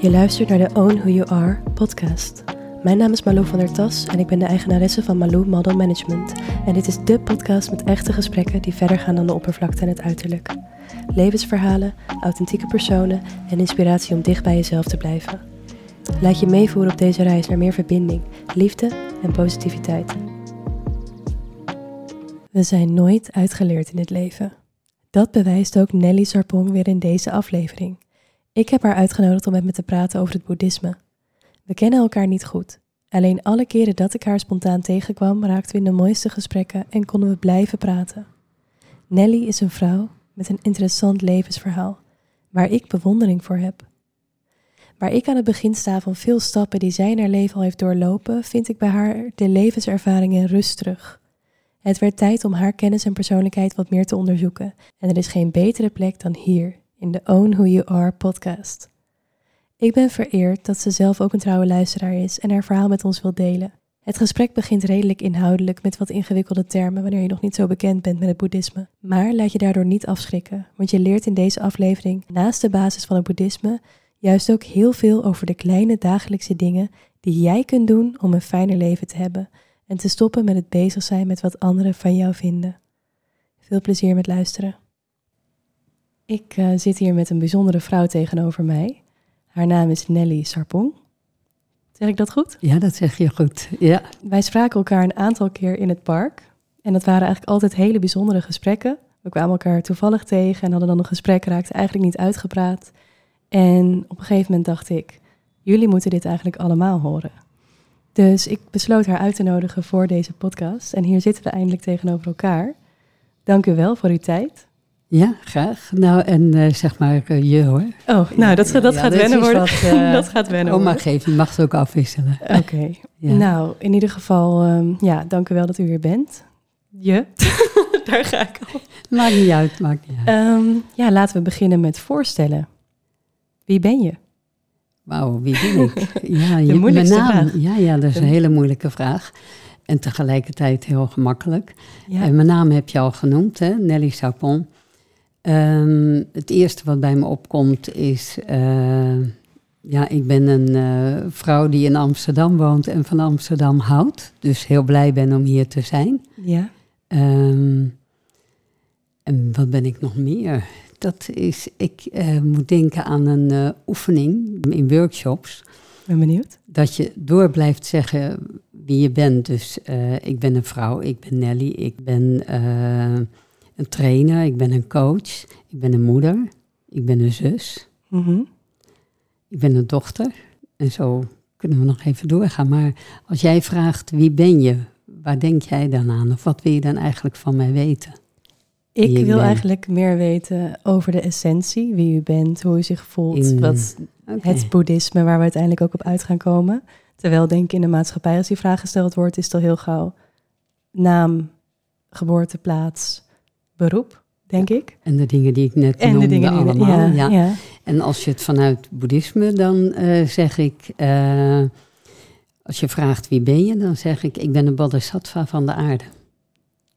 Je luistert naar de Own Who You Are podcast. Mijn naam is Malou van der Tas en ik ben de eigenaresse van Malou Model Management. En dit is de podcast met echte gesprekken die verder gaan dan de oppervlakte en het uiterlijk. Levensverhalen, authentieke personen en inspiratie om dicht bij jezelf te blijven. Laat je meevoeren op deze reis naar meer verbinding, liefde en positiviteit. We zijn nooit uitgeleerd in het leven. Dat bewijst ook Nelly Sarpong weer in deze aflevering. Ik heb haar uitgenodigd om met me te praten over het boeddhisme. We kennen elkaar niet goed. Alleen alle keren dat ik haar spontaan tegenkwam, raakten we in de mooiste gesprekken en konden we blijven praten. Nelly is een vrouw met een interessant levensverhaal, waar ik bewondering voor heb. Waar ik aan het begin sta van veel stappen die zij in haar leven al heeft doorlopen, vind ik bij haar de levenservaring en rust terug. Het werd tijd om haar kennis en persoonlijkheid wat meer te onderzoeken. En er is geen betere plek dan hier, in de Own Who You Are podcast. Ik ben vereerd dat ze zelf ook een trouwe luisteraar is en haar verhaal met ons wil delen. Het gesprek begint redelijk inhoudelijk met wat ingewikkelde termen wanneer je nog niet zo bekend bent met het boeddhisme. Maar laat je daardoor niet afschrikken, want je leert in deze aflevering naast de basis van het boeddhisme juist ook heel veel over de kleine dagelijkse dingen die jij kunt doen om een fijner leven te hebben en te stoppen met het bezig zijn met wat anderen van jou vinden. Veel plezier met luisteren. Ik uh, zit hier met een bijzondere vrouw tegenover mij. Haar naam is Nelly Sarpong. Zeg ik dat goed? Ja, dat zeg je goed. Ja. Wij spraken elkaar een aantal keer in het park. En dat waren eigenlijk altijd hele bijzondere gesprekken. We kwamen elkaar toevallig tegen en hadden dan een gesprek, raakte eigenlijk niet uitgepraat. En op een gegeven moment dacht ik, jullie moeten dit eigenlijk allemaal horen. Dus ik besloot haar uit te nodigen voor deze podcast. En hier zitten we eindelijk tegenover elkaar. Dank u wel voor uw tijd. Ja, graag. Nou, en uh, zeg maar uh, je hoor. Oh, nou, dat, dat ja, gaat wennen worden. Wat, uh, dat gaat wennen Oma geeft, je mag het ook afwisselen. Oké. Okay. ja. Nou, in ieder geval, um, ja, dank u wel dat u hier bent. Je, daar ga ik al. Maakt niet uit, maakt niet uit. Um, ja, laten we beginnen met voorstellen. Wie ben je? Wauw, wie ben ik? Ja, De je, naam. Vraag. Ja, ja, dat is een hele moeilijke vraag. En tegelijkertijd heel gemakkelijk. En mijn naam heb je al genoemd, hè? Nelly Sapon. Um, het eerste wat bij me opkomt is, uh, ja, ik ben een uh, vrouw die in Amsterdam woont en van Amsterdam houdt. Dus heel blij ben om hier te zijn. Ja. Um, en wat ben ik nog meer? Dat is, ik uh, moet denken aan een oefening in workshops. Ben benieuwd. Dat je door blijft zeggen wie je bent. Dus ik ben een vrouw, ik ben Nelly, ik ben een trainer, ik ben een coach, ik ben een moeder, ik ben een zus, mm -hmm. ik ben een dochter. En zo kunnen we nog even doorgaan. Maar als jij vraagt wie ben je, waar denk jij dan aan? Of wat wil je dan eigenlijk van mij weten? Ik wil ben? eigenlijk meer weten over de essentie, wie u bent, hoe u zich voelt, In, wat okay. het boeddhisme waar we uiteindelijk ook op uit gaan komen. Terwijl denk ik in de maatschappij als die vraag gesteld wordt, is het al heel gauw naam, geboorteplaats, beroep, denk ik. En de dingen die ik net en noemde de dingen die allemaal. Ja, En als je het vanuit boeddhisme, dan uh, zeg ik... Uh, als je vraagt wie ben je, dan zeg ik... ik ben een bodhisattva van de aarde.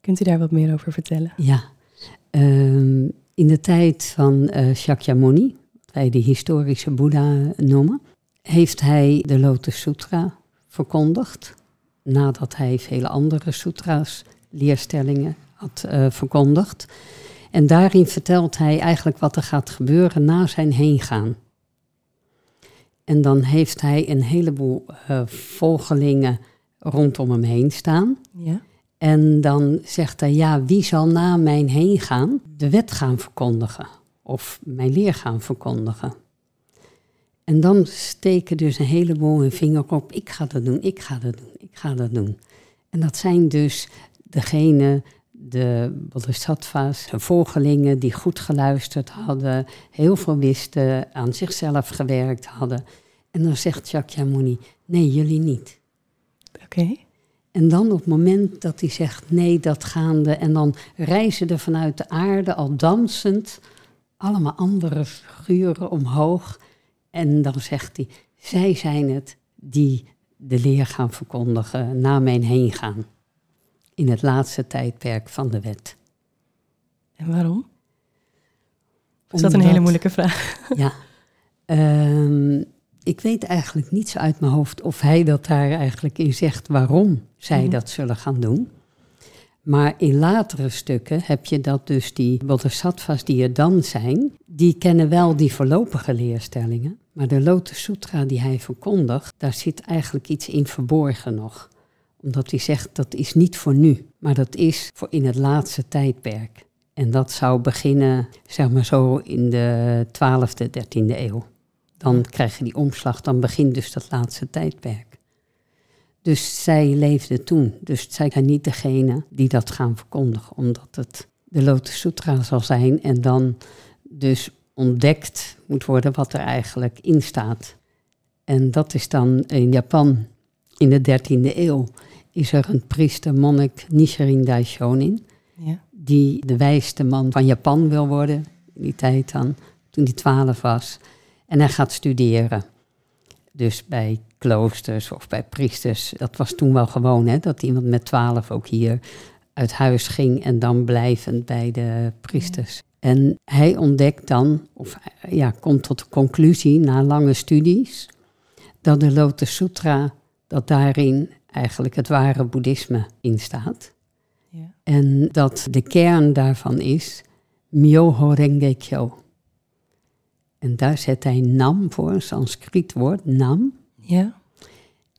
Kunt u daar wat meer over vertellen? Ja. Uh, in de tijd van uh, Shakyamuni, wat wij de historische Boeddha noemen... heeft hij de Lotus Sutra verkondigd... nadat hij vele andere sutra's, leerstellingen had uh, verkondigd. En daarin vertelt hij eigenlijk wat er gaat gebeuren na zijn heengaan. En dan heeft hij een heleboel uh, volgelingen rondom hem heen staan. Ja. En dan zegt hij, ja, wie zal na mijn heen gaan de wet gaan verkondigen? Of mijn leer gaan verkondigen? En dan steken dus een heleboel hun vinger op, ik ga dat doen, ik ga dat doen, ik ga dat doen. En dat zijn dus degenen de bodhisattva's, de volgelingen die goed geluisterd hadden, heel veel wisten, aan zichzelf gewerkt hadden. En dan zegt Shakyamuni, nee, jullie niet. Oké. Okay. En dan op het moment dat hij zegt, nee, dat gaande, en dan reizen er vanuit de aarde al dansend allemaal andere figuren omhoog. En dan zegt hij, zij zijn het die de leer gaan verkondigen, na mijn heen gaan in het laatste tijdperk van de wet. En waarom? Is dat een hele moeilijke vraag? Ja. Um, Ik weet eigenlijk niets uit mijn hoofd of hij dat daar eigenlijk in zegt waarom zij Mhm. dat zullen gaan doen. Maar in latere stukken heb je dat dus die bodhisattvas die er dan zijn, die kennen wel die voorlopige leerstellingen. Maar de Lotus Sutra die hij verkondigt, daar zit eigenlijk iets in verborgen nog. Omdat hij zegt dat is niet voor nu, maar dat is voor in het laatste tijdperk. En dat zou beginnen, zeg maar zo, in de 12e, 13e eeuw. Dan krijg je die omslag, dan begint dus dat laatste tijdperk. Dus zij leefde toen. Dus zij zijn niet degene die dat gaan verkondigen, omdat het de Lotus Sutra zal zijn en dan dus ontdekt moet worden wat er eigenlijk in staat. En dat is dan in Japan in de 13e eeuw is er een priester, monnik Nichiren Daishonin, Ja. die de wijste man van Japan wil worden, in die tijd dan, toen hij 12 was. En hij gaat studeren. Dus bij kloosters of bij priesters. Dat was toen wel gewoon, hè, dat iemand met 12 ook hier uit huis ging en dan blijvend bij de priesters. En hij ontdekt dan, of ja, komt tot de conclusie na lange studies, dat de Lotus Sutra, dat daarin eigenlijk het ware boeddhisme in staat. Ja. En dat de kern daarvan is Myoho Renge Kyo. En daar zet hij nam voor, een Sanskriet woord, nam. Ja.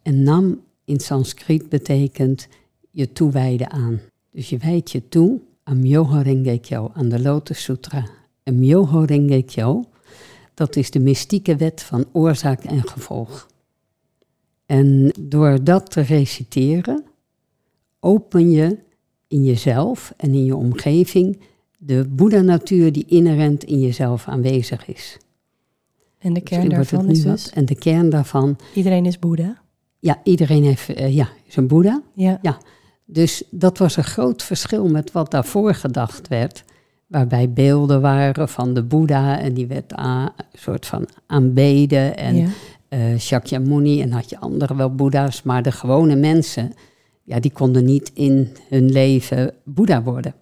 En nam in Sanskriet betekent je toewijden aan. Dus je wijdt je toe aan Myoho Renge Kyo, aan de Lotus Sutra. En Myoho Renge Kyo, dat is de mystieke wet van oorzaak en gevolg. En door dat te reciteren, open je in jezelf en in je omgeving de Boeddha-natuur die inherent in jezelf aanwezig is. En de kern wordt het daarvan is dus. En de kern daarvan, iedereen is Boeddha. ja, iedereen heeft, eh, ja, is een Boeddha. Ja. Ja. Dus dat was een groot verschil met wat daarvoor gedacht werd. Waarbij beelden waren van de Boeddha en die werd a- een soort van aanbeden. En ja. Eh Shakyamuni en had je andere wel Boeddha's. Maar de gewone mensen, ja, die konden niet in hun leven Boeddha worden.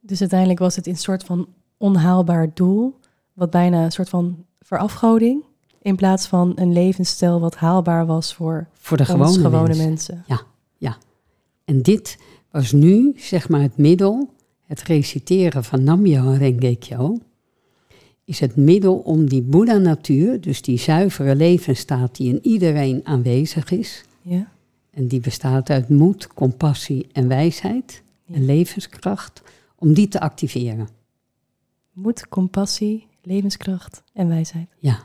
Dus uiteindelijk was het een soort van onhaalbaar doel, wat bijna een soort van verafgoding, in plaats van een levensstijl wat haalbaar was voor Voor de gewone, gewone mensen. mensen. En dit was nu, zeg maar, het middel, het reciteren van Namyo Renge Kyo, is het middel om die Boeddha-natuur, dus die zuivere levensstaat die in iedereen aanwezig is, Ja. en die bestaat uit moed, compassie en wijsheid Ja. en levenskracht, om die te activeren. Moed, compassie, levenskracht en wijsheid. Ja,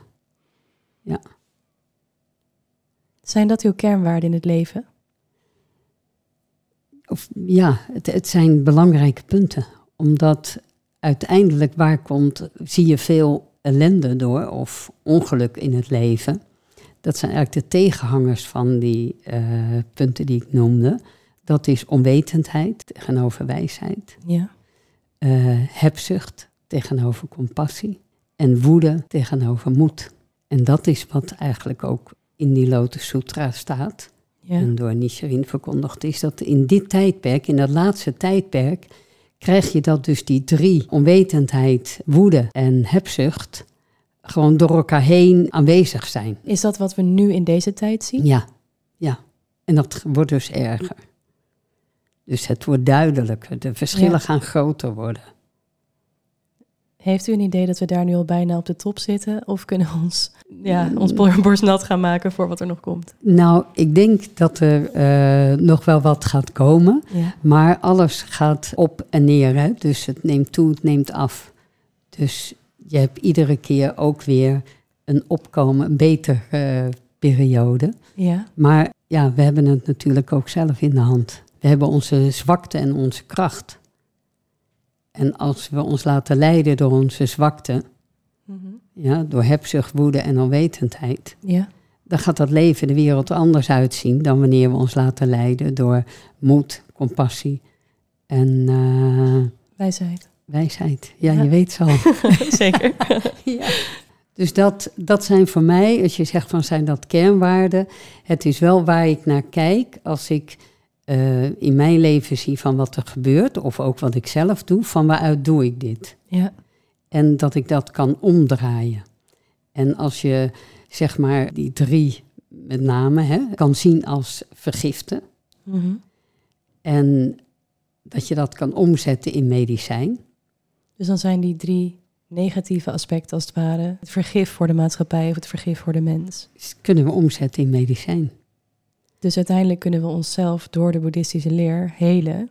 Zijn dat uw kernwaarden in het leven? of, ja het, het zijn belangrijke punten, omdat uiteindelijk waar komt, zie je veel ellende door of ongeluk in het leven. Dat zijn eigenlijk de tegenhangers van die eh, punten die ik noemde. Dat is onwetendheid tegenover wijsheid, Ja. eh, hebzucht tegenover compassie en woede tegenover moed. En dat is wat eigenlijk ook in die Lotus Sutra staat Ja. en door Nichiren verkondigd is, dat in dit tijdperk, in dat laatste tijdperk, krijg je dat dus die drie, onwetendheid, woede en hebzucht, gewoon door elkaar heen aanwezig zijn. Is dat wat we nu in deze tijd zien? Ja, ja. En dat wordt dus erger. Dus het wordt duidelijker, de verschillen Ja. gaan groter worden. Heeft u een idee dat we daar nu al bijna op de top zitten? Of kunnen we ons, ja, ons borst nat gaan maken voor wat er nog komt? Nou, ik denk dat er eh, nog wel wat gaat komen. Ja. Maar alles gaat op en neer. Hè? Dus het neemt toe, het neemt af. Dus je hebt iedere keer ook weer een opkomen, een betere eh, periode. Ja. Maar ja, we hebben het natuurlijk ook zelf in de hand. We hebben onze zwakte en onze kracht. En als we ons laten leiden door onze zwakte, Mhm. ja, door hebzucht, woede en onwetendheid, Ja. dan gaat dat leven de wereld er anders uitzien dan wanneer we ons laten leiden door moed, compassie en eh, Wijsheid. wijsheid. Ja, Ja. je weet zo. Zeker. ja. Dus dat, dat zijn voor mij, als je zegt van zijn dat kernwaarden, het is wel waar ik naar kijk als ik eh, in mijn leven zie van wat er gebeurt, of ook wat ik zelf doe, van waaruit doe ik dit? Ja. En dat ik dat kan omdraaien. En als je zeg maar die drie met name hè, kan zien als vergiften. Mhm. En dat je dat kan omzetten in medicijn. Dus dan zijn die drie negatieve aspecten als het ware het vergif voor de maatschappij of het vergif voor de mens. Kunnen we omzetten in medicijn. Dus uiteindelijk kunnen we onszelf door de boeddhistische leer helen.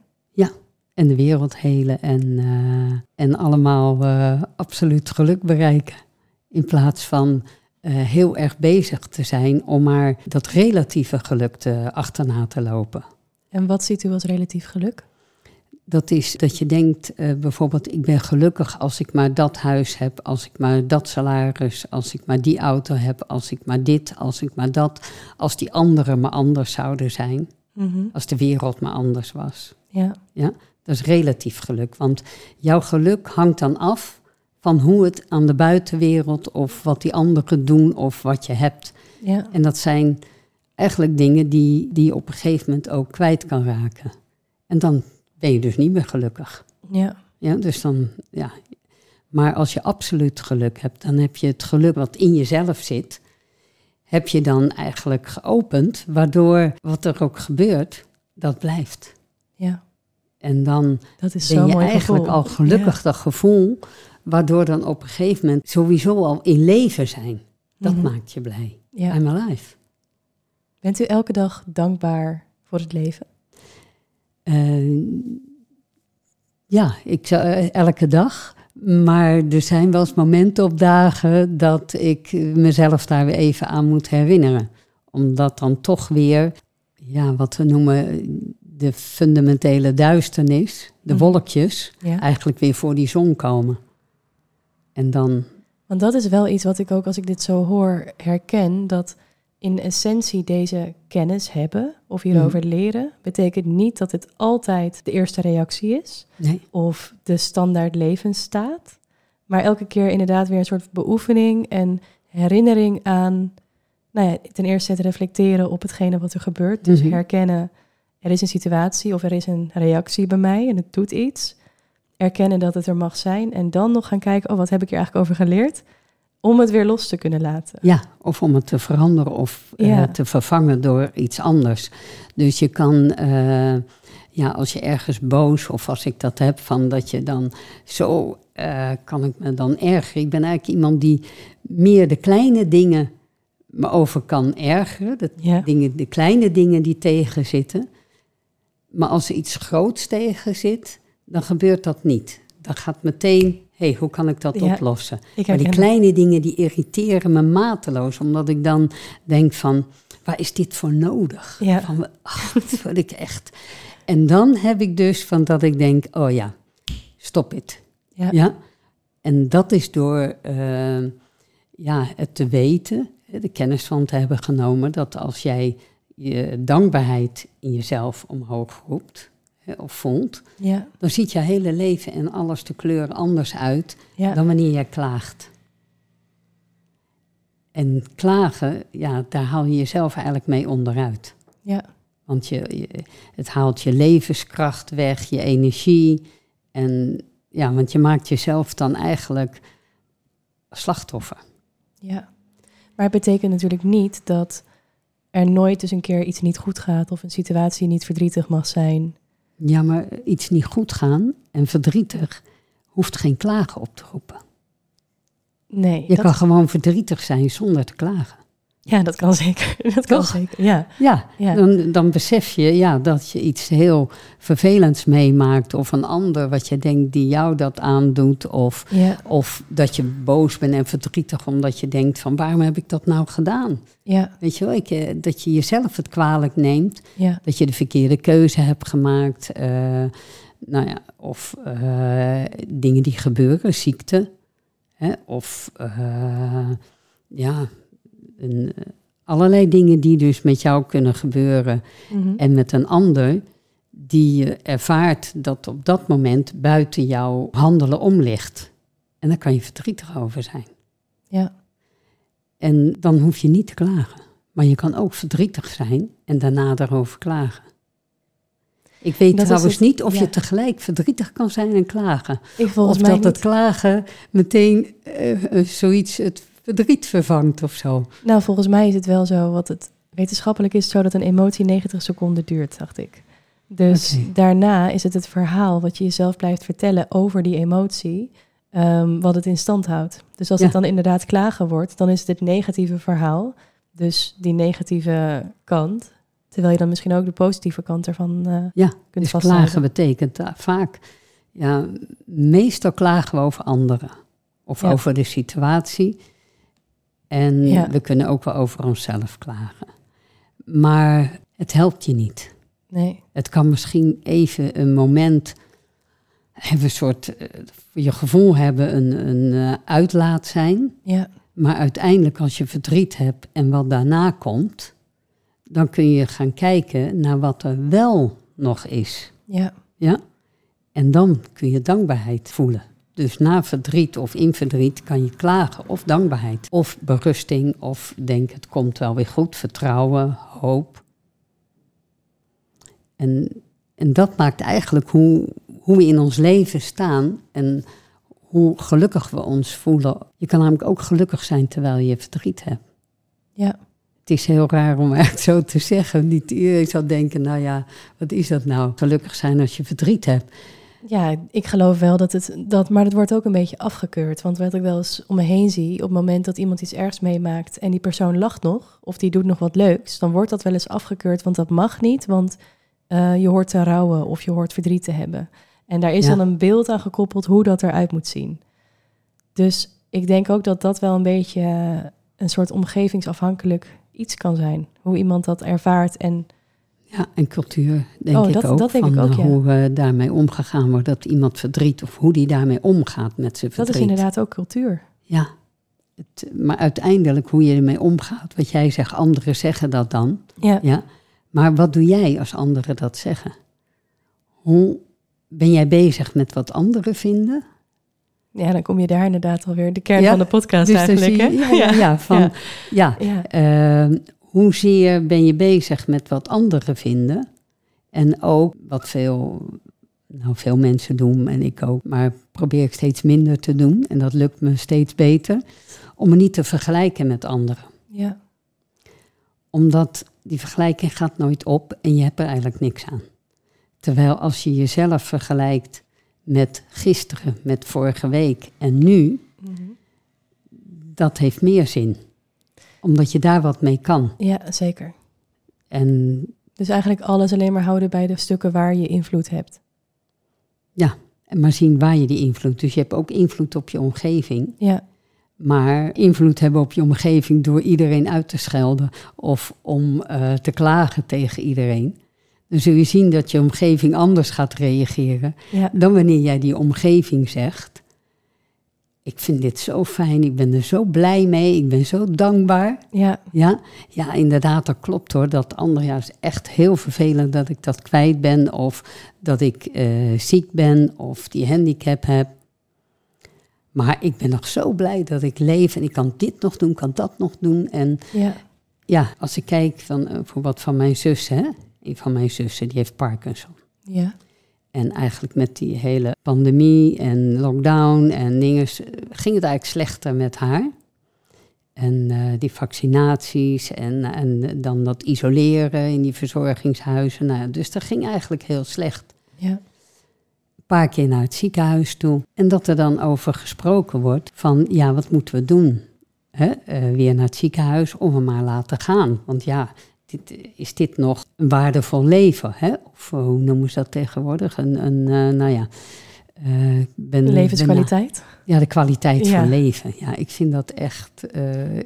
En de wereld helen en, eh, en allemaal eh, absoluut geluk bereiken. In plaats van eh, heel erg bezig te zijn om maar dat relatieve geluk te, achterna te lopen. En wat ziet u als relatief geluk? Dat is dat je denkt, eh, bijvoorbeeld, ik ben gelukkig als ik maar dat huis heb, als ik maar dat salaris, als ik maar die auto heb, als ik maar dit, als ik maar dat, als die anderen maar anders zouden zijn, Mhm. als de wereld maar anders was. Ja, Dat is relatief geluk, want jouw geluk hangt dan af van hoe het aan de buitenwereld of wat die anderen doen of wat je hebt. ja, En dat zijn eigenlijk dingen die, die je op een gegeven moment ook kwijt kan raken. En dan ben je dus niet meer gelukkig. ja, Ja, dus dan, ja. Maar als je absoluut geluk hebt, dan heb je het geluk wat in jezelf zit, heb je dan eigenlijk geopend, waardoor wat er ook gebeurt, dat blijft. ja. En dan Dat is ben je eigenlijk gevoel. al gelukkig dat gevoel, waardoor dan op een gegeven moment sowieso al in leven zijn. Dat Mhm. maakt je blij. Ja. I'm alive. Bent u elke dag dankbaar voor het leven? Eh, ja, ik zou, eh, elke dag. Maar er zijn wel eens momenten op dagen dat ik mezelf daar weer even aan moet herinneren. Omdat dan toch weer, ja, wat we noemen de fundamentele duisternis, de Mhm. wolkjes, Ja. eigenlijk weer voor die zon komen. En dan, Want dat is wel iets wat ik ook als ik dit zo hoor herken. Dat in essentie deze kennis hebben of hierover leren, betekent niet dat het altijd de eerste reactie is nee, of de standaard levensstaat. Maar elke keer inderdaad weer een soort beoefening en herinnering aan, nou ja, ten eerste het reflecteren op hetgene wat er gebeurt. Dus Mhm. herkennen, er is een situatie of er is een reactie bij mij en het doet iets. Erkennen dat het er mag zijn en dan nog gaan kijken, oh, wat heb ik hier eigenlijk over geleerd? Om het weer los te kunnen laten. Ja, of om het te veranderen of eh, te vervangen door iets anders. Dus je kan, eh, ja, als je ergens boos of als ik dat heb, van dat je dan zo eh, kan ik me dan ergeren. Ik ben eigenlijk iemand die meer de kleine dingen me over kan ergeren. De, Ja, dingen, de kleine dingen die tegenzitten. Maar als er iets groots tegen zit, dan gebeurt dat niet. Dan gaat meteen, hey, hoe kan ik dat Ja, oplossen? ik Maar die kleine dingen die irriteren me mateloos, omdat ik dan denk van, waar is dit voor nodig? Ja. Van, ach, dat ik echt. En dan heb ik dus van dat ik denk, oh ja, stop het. Ja. Ja. En dat is door eh, ja, het te weten, de kennis van te hebben genomen, dat als jij je dankbaarheid in jezelf omhoog roept of voelt, ja, dan ziet je hele leven en alles de kleur anders uit ja, dan wanneer jij klaagt. En klagen, ja, daar haal je jezelf eigenlijk mee onderuit. ja, Want je, je- het haalt je levenskracht weg, je energie. En ja, want je maakt jezelf dan eigenlijk slachtoffer. ja. Maar het betekent natuurlijk niet dat er nooit eens een keer iets niet goed gaat of een situatie niet verdrietig mag zijn. Ja, maar iets niet goed gaan en verdrietig hoeft geen klagen op te roepen. Nee, Je dat, kan gewoon verdrietig zijn zonder te klagen. Ja, dat kan zeker. Dat kan Toch? zeker. Ja, Ja, ja, Dan, dan besef je ja, dat je iets heel vervelends meemaakt. Of een ander wat je denkt die jou dat aandoet. Of, ja, of dat je boos bent en verdrietig omdat je denkt van waarom heb ik dat nou gedaan? ja, Weet je wel, ik, eh, dat je jezelf het kwalijk neemt. ja, Dat je de verkeerde keuze hebt gemaakt. eh, nou ja, of eh, dingen die gebeuren, ziekte. Hè, of ja, een, eh, allerlei dingen die dus met jou kunnen gebeuren mhm, en met een ander die je ervaart dat op dat moment buiten jouw handelen om ligt. En daar kan je verdrietig over zijn. ja, En dan hoef je niet te klagen. Maar je kan ook verdrietig zijn en daarna daarover klagen. Ik weet Dat trouwens het- niet of ja. je tegelijk verdrietig kan zijn en klagen. of dat het klagen meteen eh, eh, zoiets het, verdriet vervangt of zo. Nou, volgens mij is het wel zo, wat het wetenschappelijk is het zo dat een emotie 90 seconden duurt, dacht ik. Dus daarna is het het verhaal wat je jezelf blijft vertellen over die emotie, ehm, wat het in stand houdt. Dus als Ja. het dan inderdaad klagen wordt, dan is het het negatieve verhaal, dus die negatieve kant, terwijl je dan misschien ook de positieve kant ervan eh, Ja, kunt dus klagen betekent eh, vaak, ja, meestal klagen we over anderen of Ja. over de situatie. En Ja. we kunnen ook wel over onszelf klagen. Maar het helpt je niet. Nee, Het kan misschien even een moment, hebben een soort, eh, je gevoel hebben, een, een eh, uitlaat zijn. ja, Maar uiteindelijk, als je verdriet hebt en wat daarna komt, dan kun je gaan kijken naar wat er wel nog is. ja, Ja? En dan kun je dankbaarheid voelen. Dus na verdriet of in verdriet kan je klagen of dankbaarheid. Of berusting of denk het komt wel weer goed, vertrouwen, hoop. En, en dat maakt eigenlijk hoe, hoe we in ons leven staan en hoe gelukkig we ons voelen. Je kan namelijk ook gelukkig zijn terwijl je verdriet hebt. ja, Het is heel raar om echt zo te zeggen. Niet iedereen zou denken, nou ja, wat is dat nou? Gelukkig zijn als je verdriet hebt. Ja, ik geloof wel dat het dat, maar het wordt ook een beetje afgekeurd. Want wat ik wel eens om me heen zie, op het moment dat iemand iets ergs meemaakt en die persoon lacht nog, of die doet nog wat leuks, dan wordt dat wel eens afgekeurd, want dat mag niet, want eh, je hoort te rouwen of je hoort verdriet te hebben. En daar is Ja. dan een beeld aan gekoppeld hoe dat eruit moet zien. Dus ik denk ook dat dat wel een beetje een soort omgevingsafhankelijk iets kan zijn. Hoe iemand dat ervaart en Ja, en cultuur, denk Oh, ik dat- ook. dat denk van ik ook, ja. hoe eh, daarmee omgegaan wordt. Dat iemand verdriet of hoe die daarmee omgaat met zijn dat verdriet. is inderdaad ook cultuur. Ja. Het, maar uiteindelijk hoe je ermee omgaat. Wat jij zegt, anderen zeggen dat dan. Ja, Ja. Maar wat doe jij als anderen dat zeggen? Hoe ben jij bezig met wat anderen vinden? Ja, dan kom je daar inderdaad alweer de kern Ja, van de podcast Dus eigenlijk. je- ja, ja, ja, van, Ja. ja. Hoezeer ben je bezig met wat anderen vinden? En ook wat veel, nou, veel mensen doen, en ik ook, maar probeer ik steeds minder te doen. En dat lukt me steeds beter. Om me niet te vergelijken met anderen. ja, Omdat die vergelijking gaat nooit op en je hebt er eigenlijk niks aan. Terwijl als je jezelf vergelijkt met gisteren, met vorige week en nu, Mhm. dat heeft meer zin. Omdat je daar wat mee kan. ja, zeker. En Dus eigenlijk alles alleen maar houden bij de stukken waar je invloed hebt. En maar zien waar je die invloed. Dus je hebt ook invloed op je omgeving. Ja, Maar invloed hebben op je omgeving door iedereen uit te schelden. Of om eh, te klagen tegen iedereen. Dan zul je zien dat je omgeving anders gaat reageren. ja, Dan wanneer jij die omgeving zegt. Ik vind dit zo fijn, ik ben er zo blij mee, ik ben zo dankbaar. ja, Ja, ja inderdaad, dat klopt hoor. Dat andere ja, is echt heel vervelend dat ik dat kwijt ben. Of dat ik eh, ziek ben of die handicap heb. Maar ik ben nog zo blij dat ik leef en ik kan dit nog doen, kan dat nog doen. En ja, ja, als ik kijk van, eh, bijvoorbeeld van mijn zus, hè. Een van mijn zussen, die heeft Parkinson. ja, En eigenlijk met die hele pandemie en lockdown en dingen s- ging het eigenlijk slechter met haar. En eh, die vaccinaties en, en dan dat isoleren in die verzorgingshuizen. Nou, dus dat ging eigenlijk heel slecht. ja, Een paar keer naar het ziekenhuis toe. En dat er dan over gesproken wordt van, ja, wat moeten we doen? Hè? eh, weer naar het ziekenhuis of hem maar laten gaan. Want ja, dit, is dit nog een waardevol leven? Hè? Of eh, hoe noemen ze dat tegenwoordig? Een, een eh, nou ja... ik ben, ben- levenskwaliteit. ja, de kwaliteit Ja. van leven. Ja, ik vind dat echt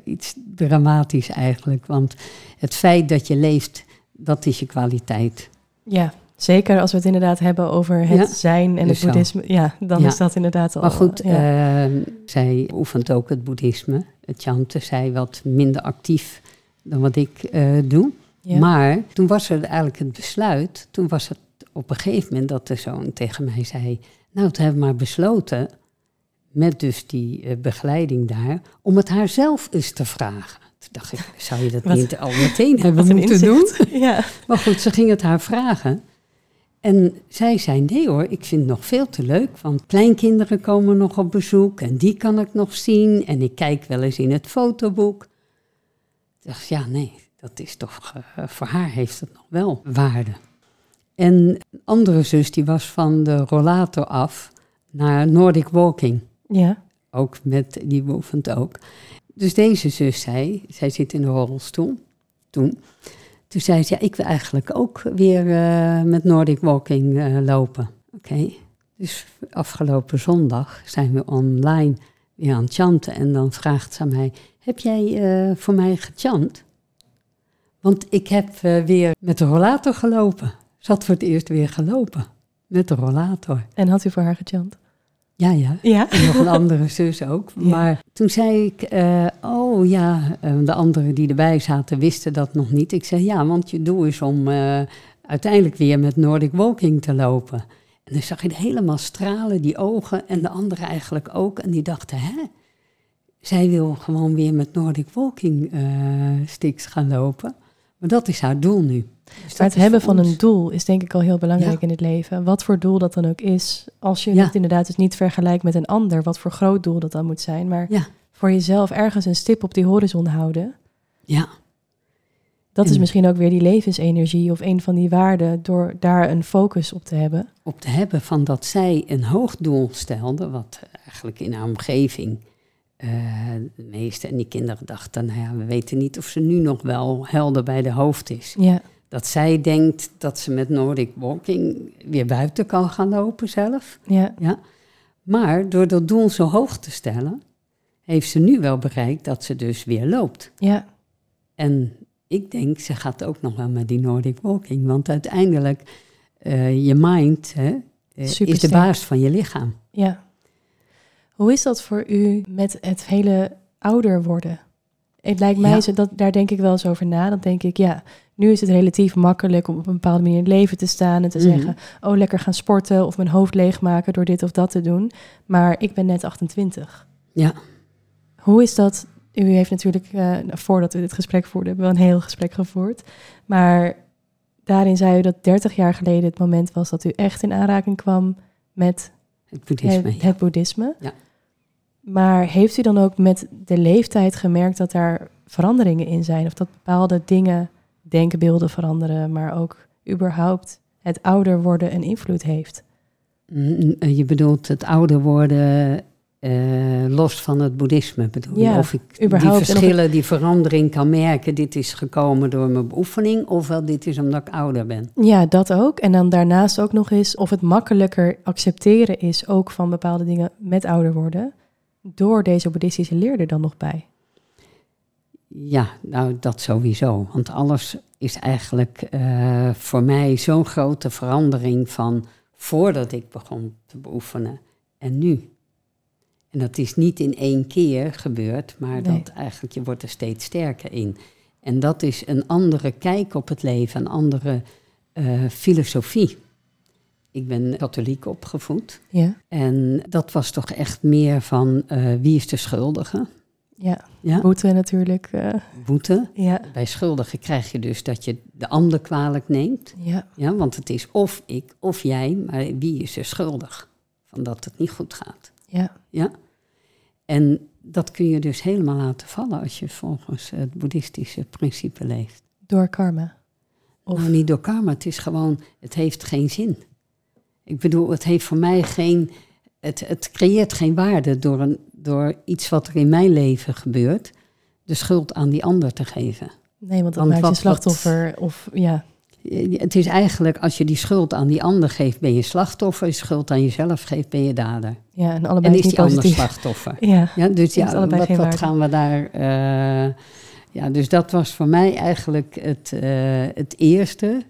iets dramatisch eigenlijk. Want het feit dat je leeft, dat is je kwaliteit. Ja, zeker als we het inderdaad hebben over het Ja, zijn en dus het zo. boeddhisme. Ja, dan Ja. is dat inderdaad al. Maar goed, ja. eh, zij oefent ook het boeddhisme, het chanten. Zij wat minder actief dan wat ik eh, doe. ja. Maar toen was er eigenlijk het besluit, toen was het op een gegeven moment dat de zoon tegen mij zei... Nou, toen hebben we maar besloten, met dus die eh, begeleiding daar, om het haar zelf eens te vragen. Toen dacht ik, zou je dat Wat- niet al meteen hebben moeten doen? ja, Maar goed, ze ging het haar vragen. En zij zei, nee hoor, ik vind het nog veel te leuk, want kleinkinderen komen nog op bezoek en die kan ik nog zien. En ik kijk wel eens in het fotoboek. Dacht, ja, nee, dat is toch, uh, voor haar heeft het nog wel waarde. En een andere zus, die was van de rollator af naar Nordic Walking. Ja. Ook met, die beoefent ook. Dus deze zus zei, zij zit in de rolstoel toen. Toen zei ze, ja, ik wil eigenlijk ook weer uh, met Nordic Walking uh, lopen. Oké, okay. dus afgelopen zondag zijn we online weer aan het chanten. En dan vraagt ze aan mij, heb jij uh, voor mij gechant? Want ik heb weer met de rollator gelopen. Ze had voor het eerst weer gelopen met de rollator. En had u voor haar gechant? Ja, ja. ja. En nog een andere zus ook. Ja. Maar toen zei ik, uh, oh ja, de anderen die erbij zaten wisten dat nog niet. Ik zei, ja, want je doel is om uiteindelijk weer met Nordic Walking te lopen. En dan zag je helemaal stralen, die ogen, en de anderen eigenlijk ook. En die dachten, hè, zij wil gewoon weer met Nordic Walking uh, sticks gaan lopen. Maar dat is haar doel nu. Dus maar het hebben van ons. een doel is denk ik al heel belangrijk ja. in het leven. Wat voor doel dat dan ook is. Als je ja. het inderdaad dus niet vergelijkt met een ander, wat voor groot doel dat dan moet zijn. Maar ja. voor jezelf ergens een stip op die horizon houden. Ja. Dat is misschien ook weer die levensenergie of een van die waarden door daar een focus op te hebben. Op te hebben van dat zij een hoog doel stelde, wat eigenlijk in haar omgeving uh, de meeste en die kinderen dachten, nou ja, we weten niet of ze nu nog wel helder bij de hoofd is. Ja dat zij denkt dat ze met Nordic Walking weer buiten kan gaan lopen zelf. Ja. Ja. Maar door dat doel zo hoog te stellen, heeft ze nu wel bereikt dat ze dus weer loopt. Ja. En ik denk, ze gaat ook nog wel met die Nordic Walking. Want uiteindelijk, uh, je mind hè, uh, is de baas van je lichaam. Ja. Hoe is dat voor u met het hele ouder worden? Het lijkt mij, ja. dat, daar denk ik wel eens over na. Dan denk ik, ja, nu is het relatief makkelijk om op een bepaalde manier in het leven te staan en te mm. zeggen, oh lekker gaan sporten of mijn hoofd leegmaken door dit of dat te doen. Maar ik ben net 28. Ja. Hoe is dat? U heeft natuurlijk, uh, voordat we dit gesprek voerden, hebben we een heel gesprek gevoerd. Maar daarin zei u dat 30 jaar geleden het moment was dat u echt in aanraking kwam met het boeddhisme. Het, het boeddhisme. Ja. Maar heeft u dan ook met de leeftijd gemerkt dat daar veranderingen in zijn? Of dat bepaalde dingen, denkbeelden veranderen, maar ook überhaupt het ouder worden een invloed heeft? Je bedoelt het ouder worden uh, los van het boeddhisme bedoel ja, je? Of ik überhaupt. die verschillen, die verandering kan merken, dit is gekomen door mijn beoefening, ofwel dit is omdat ik ouder ben. Ja, dat ook. En dan daarnaast ook nog eens of het makkelijker accepteren is, ook van bepaalde dingen met ouder worden door deze boeddhistische leer er dan nog bij? Ja, nou dat sowieso. Want alles is eigenlijk uh, voor mij zo'n grote verandering van voordat ik begon te beoefenen en nu. En dat is niet in één keer gebeurd, maar Nee. dat eigenlijk, je wordt er steeds sterker in. En dat is een andere kijk op het leven, een andere eh, filosofie. Ik ben katholiek opgevoed. Ja, En dat was toch echt meer van eh, wie is de schuldige? ja. Ja? boete natuurlijk. eh, Boete. ja, Bij schuldige krijg je dus dat je de ander kwalijk neemt. ja, Ja, want het is of ik of jij, maar wie is er schuldig? Van dat het niet goed gaat. ja, Ja? En dat kun je dus helemaal laten vallen als je volgens het boeddhistische principe leeft. door karma. Of, Nou, niet door karma, het is gewoon, het heeft geen zin. Ik bedoel, het heeft voor mij geen, het, het creëert geen waarde door, een, door iets wat er in mijn leven gebeurt, de schuld aan die ander te geven. nee, want dat Want maakt je wat- slachtoffer. Of ja, Het is eigenlijk, als je die schuld aan die ander geeft, ben je slachtoffer. Als je schuld aan jezelf geeft, ben je dader. ja, en allebei En is die ander slachtoffer. Ja, Ja, dus ja, allebei wat, wat gaan we daar... eh, ja, dus dat was voor mij eigenlijk het, eh, het eerste.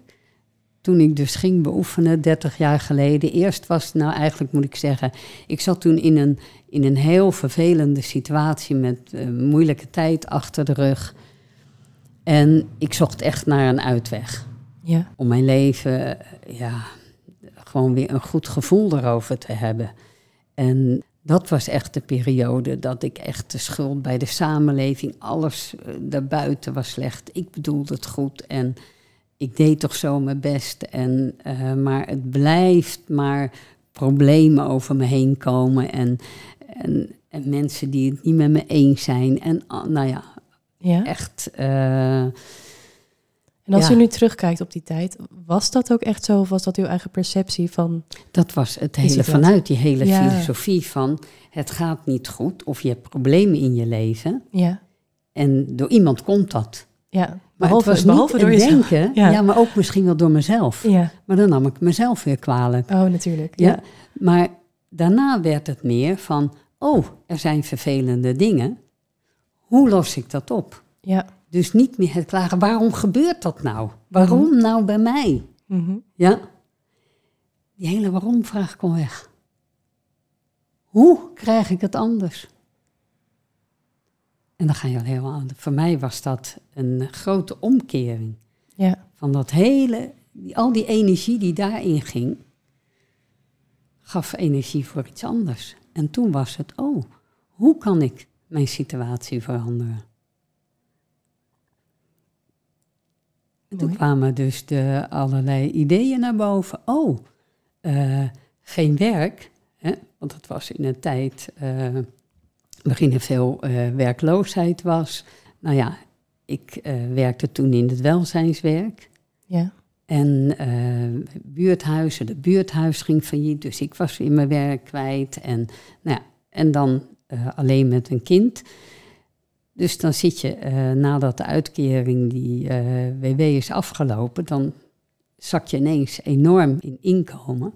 Toen ik dus ging beoefenen, 30 jaar geleden. Eerst was nou eigenlijk, moet ik zeggen... Ik zat toen in een, in een heel vervelende situatie... met eh, moeilijke tijd achter de rug. En ik zocht echt naar een uitweg ja, om mijn leven, ja, gewoon weer een goed gevoel erover te hebben. En dat was echt de periode dat ik echt de schuld bij de samenleving, alles eh, daarbuiten was slecht. Ik bedoelde het goed en ik deed toch zo mijn best. En, eh, maar het blijft maar problemen over me heen komen. En, en, en mensen die het niet met me eens zijn. En ah, nou ja, Ja. echt. eh, En als Ja. u nu terugkijkt op die tijd, was dat ook echt zo? Of was dat uw eigen perceptie van... dat was het hele situatie. vanuit die hele Ja. filosofie van het gaat niet goed of je hebt problemen in je leven. Ja, En door iemand komt dat. ja. Maar behalve, het was behalve door denken, Ja. ja. maar ook misschien wel door mezelf. Ja, Maar dan nam ik mezelf weer kwalijk. oh natuurlijk. Ja. Ja, Maar daarna werd het meer van, oh, er zijn vervelende dingen. Hoe los ik dat op? ja. Dus niet meer het klagen, waarom gebeurt dat nou? Waarom nou bij mij? Mhm. Ja. Die hele waarom-vraag kon weg. Hoe krijg ik het anders? En dan ga je al helemaal aan. Voor mij was dat een grote omkering. ja. Van dat hele, die, al die energie die daarin ging, gaf energie voor iets anders. En toen was het, oh, hoe kan ik mijn situatie veranderen? En toen kwamen dus de allerlei ideeën naar boven. Oh, eh, geen werk, hè? want dat was in een tijd eh waarin er veel eh, werkloosheid was. Nou ja, ik werkte toen in het welzijnswerk. Ja, En buurthuizen, de buurthuis ging failliet, dus ik was weer mijn werk kwijt. En, nou ja, en dan alleen met een kind. Dus dan zit je, eh, nadat de uitkering, die eh, WW is afgelopen, dan zak je ineens enorm in inkomen.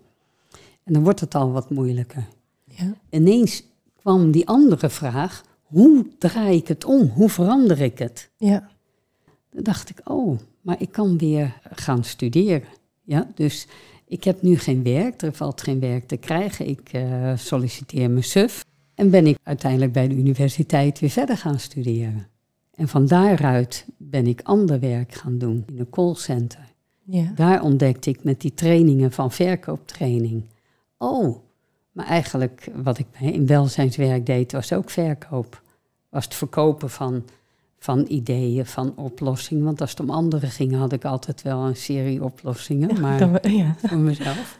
En dan wordt het al wat moeilijker. ja. Ineens kwam die andere vraag, hoe draai ik het om? Hoe verander ik het? ja. Dan dacht ik, oh, maar ik kan weer gaan studeren. Ja, dus ik heb nu geen werk, er valt geen werk te krijgen. Ik eh, solliciteer mijn suf. En ben ik uiteindelijk bij de universiteit weer verder gaan studeren. En van daaruit ben ik ander werk gaan doen in een callcenter. ja. Daar ontdekte ik met die trainingen van verkooptraining. Oh, maar eigenlijk wat ik in welzijnswerk deed, was ook verkoop. Was het verkopen van, van ideeën, van oplossingen. Want als het om anderen ging, had ik altijd wel een serie oplossingen. Maar ja. voor mezelf.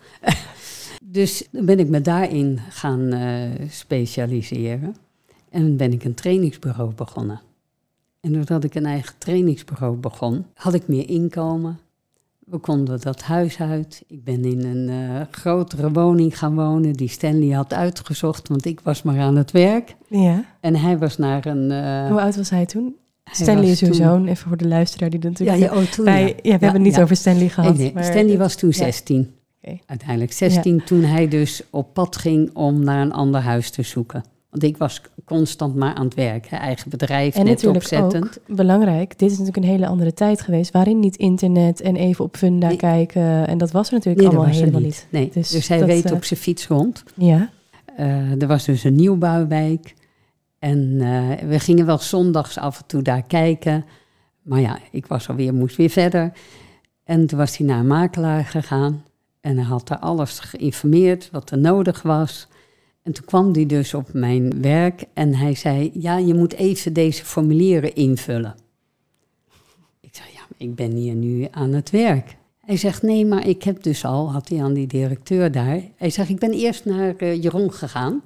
Dus ben ik me daarin gaan eh, specialiseren. En ben ik een trainingsbureau begonnen. En doordat ik een eigen trainingsbureau begon, had ik meer inkomen. We konden dat huis uit. Ik ben in een eh, grotere woning gaan wonen die Stanley had uitgezocht, want ik was maar aan het werk. ja. En hij was naar een... eh, Hoe oud was hij toen? hij Stanley is uw toen- zoon, even voor de luisteraar die Ja, natuurlijk... ja, oh, toen, bij, ja. ja. we hebben het niet over Stanley gehad. Nee, nee, maar- Stanley was toen ja. 16. Uiteindelijk 16 toen hij dus op pad ging om naar een ander huis te zoeken. Want ik was constant maar aan het werk, hè, eigen bedrijf, En net natuurlijk opzettend. ook, belangrijk, dit is natuurlijk een hele andere tijd geweest... waarin niet internet en even op Funda Nee. kijken... en dat was er natuurlijk Nee, allemaal helemaal niet. niet. Nee, Dus dus, hij dat, reed eh, op zijn fiets rond. Ja, Eh, er was dus een nieuwbouwwijk. En eh, we gingen wel zondags af en toe daar kijken. Maar ja, ik was alweer, moest weer verder. En toen was hij naar een makelaar gegaan. En hij had daar alles geïnformeerd wat er nodig was. En toen kwam hij dus op mijn werk en hij zei: Ja, je moet even deze formulieren invullen. Ik zei: Ja, ik ben hier nu aan het werk. Hij zegt: Nee, maar ik heb dus al, had hij aan die directeur daar. Hij zegt: Ik ben eerst naar eh, Jeroen gegaan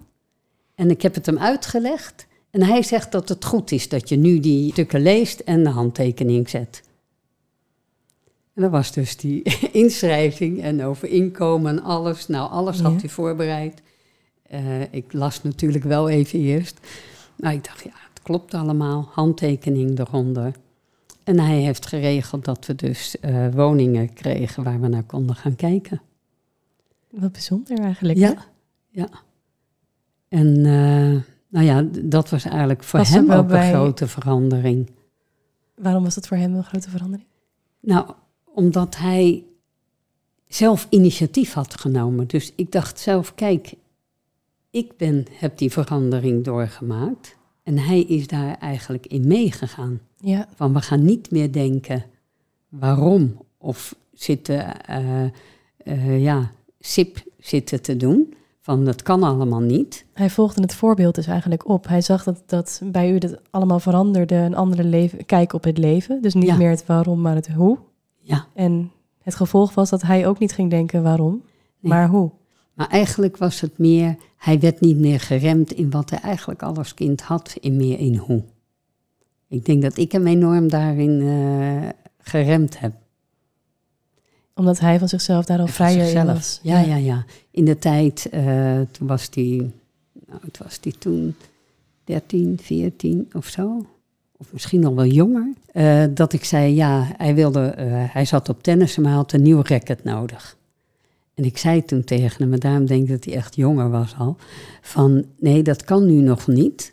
en ik heb het hem uitgelegd. En hij zegt dat het goed is dat je nu die stukken leest en de handtekening zet. En dat was dus die inschrijving en over inkomen en alles. Nou, alles had hij voorbereid. Eh, ik las natuurlijk wel even eerst. Maar ik dacht, ja, het klopt allemaal. Handtekening eronder. En hij heeft geregeld dat we dus eh, woningen kregen waar we naar konden gaan kijken. wat bijzonder eigenlijk. hè? Ja, ja. En eh, nou ja, dat was eigenlijk voor Was hem ook bij- een grote verandering. Waarom was dat voor hem een grote verandering? Nou, omdat hij zelf initiatief had genomen. Dus ik dacht zelf, kijk, ik ben, heb die verandering doorgemaakt. En hij is daar eigenlijk in meegegaan. Ja, Van we gaan niet meer denken waarom of zitten, eh, eh, ja, sip zitten te doen. Van dat kan allemaal niet. hij volgde het voorbeeld dus eigenlijk op. Hij zag dat, dat bij u dat allemaal veranderde, een andere leven, kijk op het leven. Dus niet Ja. meer het waarom, maar het hoe. Ja. En het gevolg was dat hij ook niet ging denken waarom, Nee. maar hoe. Maar eigenlijk was het meer, hij werd niet meer geremd in wat hij eigenlijk al als kind had, in meer in hoe. Ik denk dat ik hem enorm daarin eh, geremd heb. Omdat hij van zichzelf daar al vrijer in was. Ja, ja, ja. In de tijd, eh, toen was hij, nou, het was die toen 13, 14 of zo. Misschien nog wel jonger. eh, dat ik zei, ja, hij, wilde, eh, hij zat op tennis, maar hij had een nieuw racket nodig. En ik zei toen tegen hem, en daarom denk ik dat hij echt jonger was al, van nee, dat kan nu nog niet.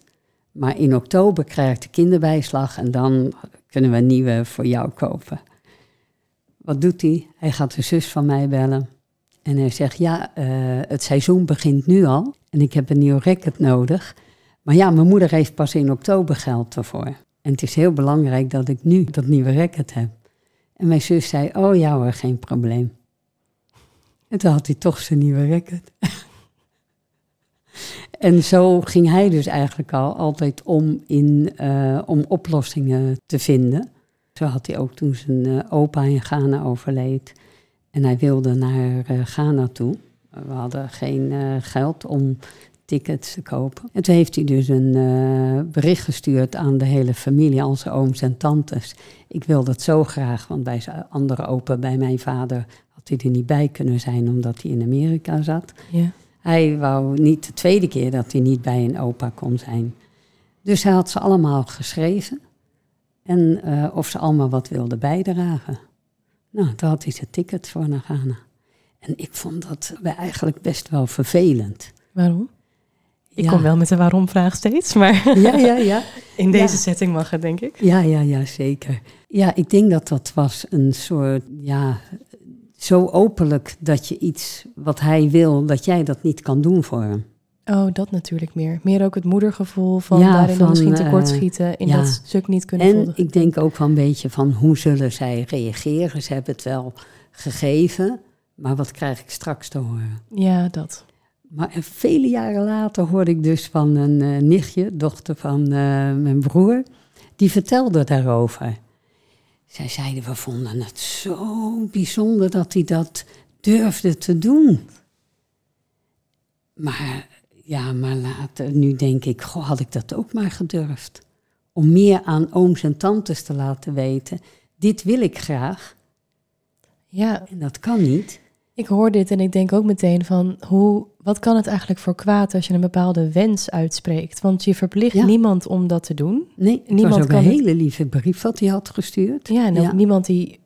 Maar in oktober krijg ik de kinderbijslag en dan kunnen we een nieuwe voor jou kopen. Wat doet hij? Hij gaat de zus van mij bellen. En hij zegt, ja, eh, het seizoen begint nu al en ik heb een nieuw racket nodig. Maar ja, mijn moeder heeft pas in oktober geld ervoor. En het is heel belangrijk dat ik nu dat nieuwe racket heb. En mijn zus zei, oh ja hoor, geen probleem. En toen had hij toch zijn nieuwe racket. en zo ging hij dus eigenlijk al altijd om, in, eh, om oplossingen te vinden. Zo had hij ook toen zijn eh, opa in Ghana overleed. En hij wilde naar eh, Ghana toe. We hadden geen geld om tickets te kopen. En toen heeft hij dus een eh, bericht gestuurd aan de hele familie, al zijn ooms en tantes. Ik wil dat zo graag, want bij zijn andere opa, bij mijn vader, had hij er niet bij kunnen zijn omdat hij in Amerika zat. Ja. Hij wou niet de tweede keer dat hij niet bij een opa kon zijn. Dus hij had ze allemaal geschreven. En eh, of ze allemaal wat wilden bijdragen. Nou, toen had hij zijn ticket voor naar Ghana. En ik vond dat eigenlijk best wel vervelend. Waarom? Ik Ja. kom wel met de waarom-vraag steeds, maar Ja, ja, ja. in deze Ja. setting mag het, denk ik. Ja, ja, ja, zeker. Ja, ik denk dat dat was een soort, ja, zo openlijk dat je iets wat hij wil, dat jij dat niet kan doen voor hem. Oh, dat natuurlijk meer. Meer ook het moedergevoel van Ja, daarin van, misschien eh, tekortschieten in ja. dat stuk niet kunnen En volgen. ik denk ook wel een beetje van hoe zullen zij reageren? Ze hebben het wel gegeven, maar wat krijg ik straks te horen? Ja, dat. Maar vele jaren later hoorde ik dus van een eh, nichtje, dochter van eh, mijn broer, die vertelde daarover. Zij zeiden, we vonden het zo bijzonder dat hij dat durfde te doen. Maar ja, maar later, nu denk ik, goh, had ik dat ook maar gedurfd. Om meer aan ooms en tantes te laten weten, dit wil ik graag Ja, en dat kan niet. Ik hoor dit en ik denk ook meteen van hoe, wat kan het eigenlijk voor kwaad als je een bepaalde wens uitspreekt? Want je verplicht Ja. niemand om dat te doen. Nee, het Niemand was ook kan een hele lieve brief wat hij had gestuurd. Ja, en ook Ja. niemand die.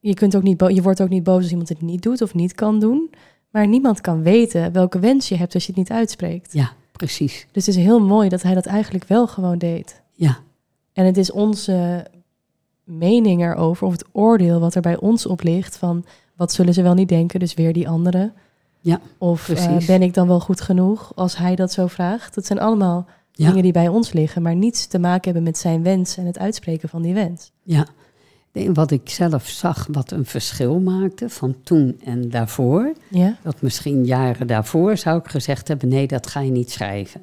Je, kunt ook niet je wordt ook niet boos als iemand het niet doet of niet kan doen. Maar niemand kan weten welke wens je hebt als je het niet uitspreekt. Ja, precies. Dus het is heel mooi dat hij dat eigenlijk wel gewoon deed. Ja, En het is onze mening erover, of het oordeel wat er bij ons op ligt, van wat zullen ze wel niet denken, dus weer die anderen. Ja, of eh, ben ik dan wel goed genoeg als hij dat zo vraagt? Dat zijn allemaal ja, dingen die bij ons liggen, maar niets te maken hebben met zijn wens en het uitspreken van die wens. ja. Wat ik zelf zag, wat een verschil maakte van toen en daarvoor. Ja, Dat misschien jaren daarvoor zou ik gezegd hebben, nee, dat ga je niet schrijven.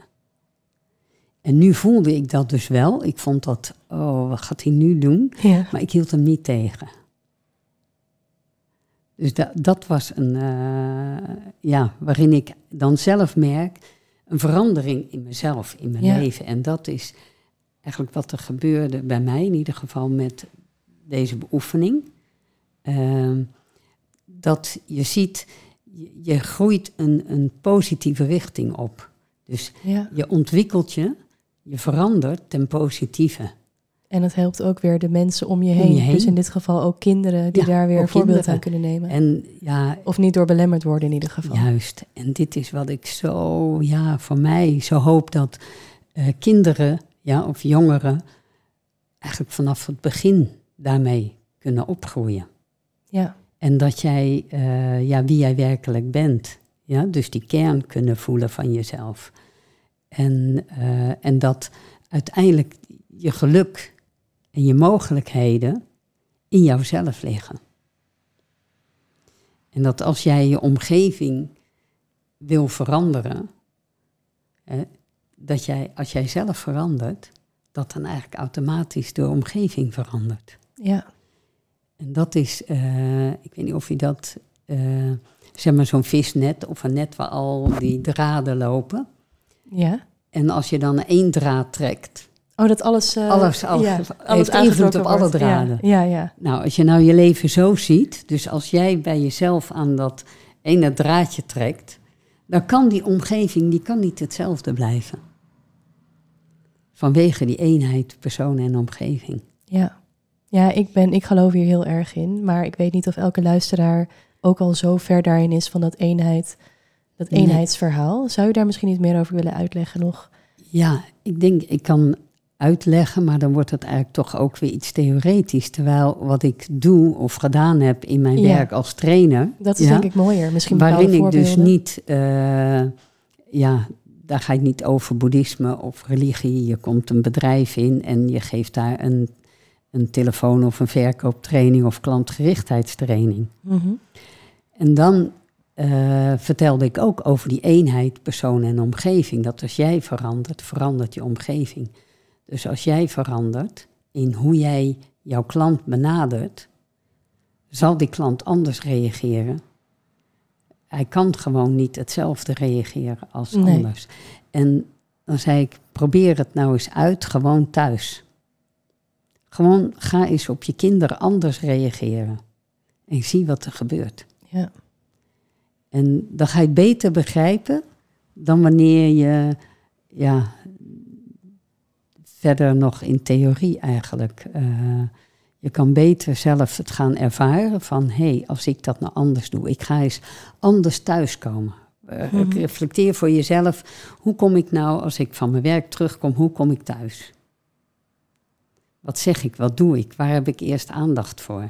En nu voelde ik dat dus wel. Ik vond dat, oh, wat gaat hij nu doen? ja, Maar ik hield hem niet tegen. Dus da- dat was een, eh, ja, waarin ik dan zelf merk een verandering in mezelf, in mijn Ja. leven. En dat is eigenlijk wat er gebeurde bij mij, in ieder geval met deze beoefening. Ehm, dat je ziet, je, je groeit een, een positieve richting op. Dus ja. je ontwikkelt je, je verandert ten positieve. En het helpt ook weer de mensen om je Om heen. je heen. Dus in dit geval ook kinderen die Ja, daar weer ook voorbeeld kinderen. aan kunnen nemen. En ja, Of niet door belemmerd worden in ieder geval. Juist. En dit is wat ik zo, ja, voor mij zo hoop dat eh, kinderen, ja, of jongeren, eigenlijk vanaf het begin daarmee kunnen opgroeien. Ja, En dat jij, eh, ja, wie jij werkelijk bent. Ja, dus die kern kunnen voelen van jezelf. En, eh, en dat uiteindelijk je geluk en je mogelijkheden in jouzelf liggen. En dat als jij je omgeving wil veranderen, hè, dat jij, als jij zelf verandert, dat dan eigenlijk automatisch de omgeving verandert. ja, En dat is, eh, ik weet niet of je dat, eh, zeg maar zo'n visnet of een net waar al die draden lopen. Ja. En als je dan één draad trekt, Oh, dat alles... eh, alles, al, ja, heeft alles invloed op alle wordt. Ja, draden. Ja, ja. Nou, als je nou je leven zo ziet, dus als jij bij jezelf aan dat ene draadje trekt, dan kan die omgeving, die kan niet hetzelfde blijven. Vanwege die eenheid persoon en omgeving. Ja, ja ik, ben, ik geloof hier heel erg in. Maar ik weet niet of elke luisteraar ook al zo ver daarin is van dat eenheid, dat eenheidsverhaal. Zou je daar misschien iets meer over willen uitleggen nog? Ja, ik denk, ik kan uitleggen, maar dan wordt het eigenlijk toch ook weer iets theoretisch. Terwijl wat ik doe of gedaan heb in mijn Ja. werk als trainer, Dat is Ja. denk ik mooier. Misschien waarin ik dus niet, eh, ja, daar ga ik niet over boeddhisme of religie. Je komt een bedrijf in en je geeft daar een, een telefoon of een verkooptraining of klantgerichtheidstraining. Mhm. En dan eh, vertelde ik ook over die eenheid persoon en omgeving. Dat als jij verandert, verandert je omgeving. Dus als jij verandert in hoe jij jouw klant benadert, zal die klant anders reageren. Hij kan gewoon niet hetzelfde reageren als Nee. anders. En dan zei ik, probeer het nou eens uit, gewoon thuis. Gewoon ga eens op je kinderen anders reageren. En zie wat er gebeurt. Ja. En dan ga je het beter begrijpen dan wanneer je ja, verder nog in theorie eigenlijk. eh, je kan beter zelf het gaan ervaren van hé, hey, als ik dat nou anders doe, ik ga eens anders thuiskomen. Eh, Mhm. Reflecteer voor jezelf, hoe kom ik nou als ik van mijn werk terugkom, hoe kom ik thuis? Wat zeg ik, wat doe ik, waar heb ik eerst aandacht voor?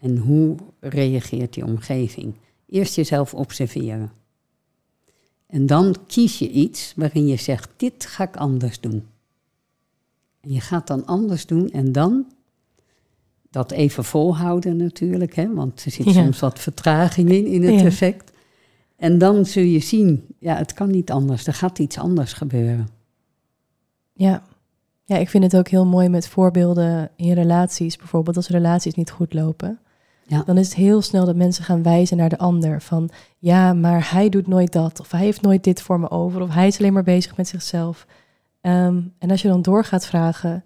En hoe reageert die omgeving? Eerst jezelf observeren. En dan kies je iets waarin je zegt, dit ga ik anders doen. En je gaat dan anders doen en dan dat even volhouden natuurlijk, hè, want er zit Ja. soms wat vertraging in, in het Ja. effect. En dan zul je zien, ja, het kan niet anders, er gaat iets anders gebeuren. Ja. ja, ik vind het ook heel mooi met voorbeelden in relaties. Bijvoorbeeld als relaties niet goed lopen. Ja. Dan is het heel snel dat mensen gaan wijzen naar de ander. Van ja, maar hij doet nooit dat. Of hij heeft nooit dit voor me over. Of hij is alleen maar bezig met zichzelf. Ehm, en als je dan door gaat vragen,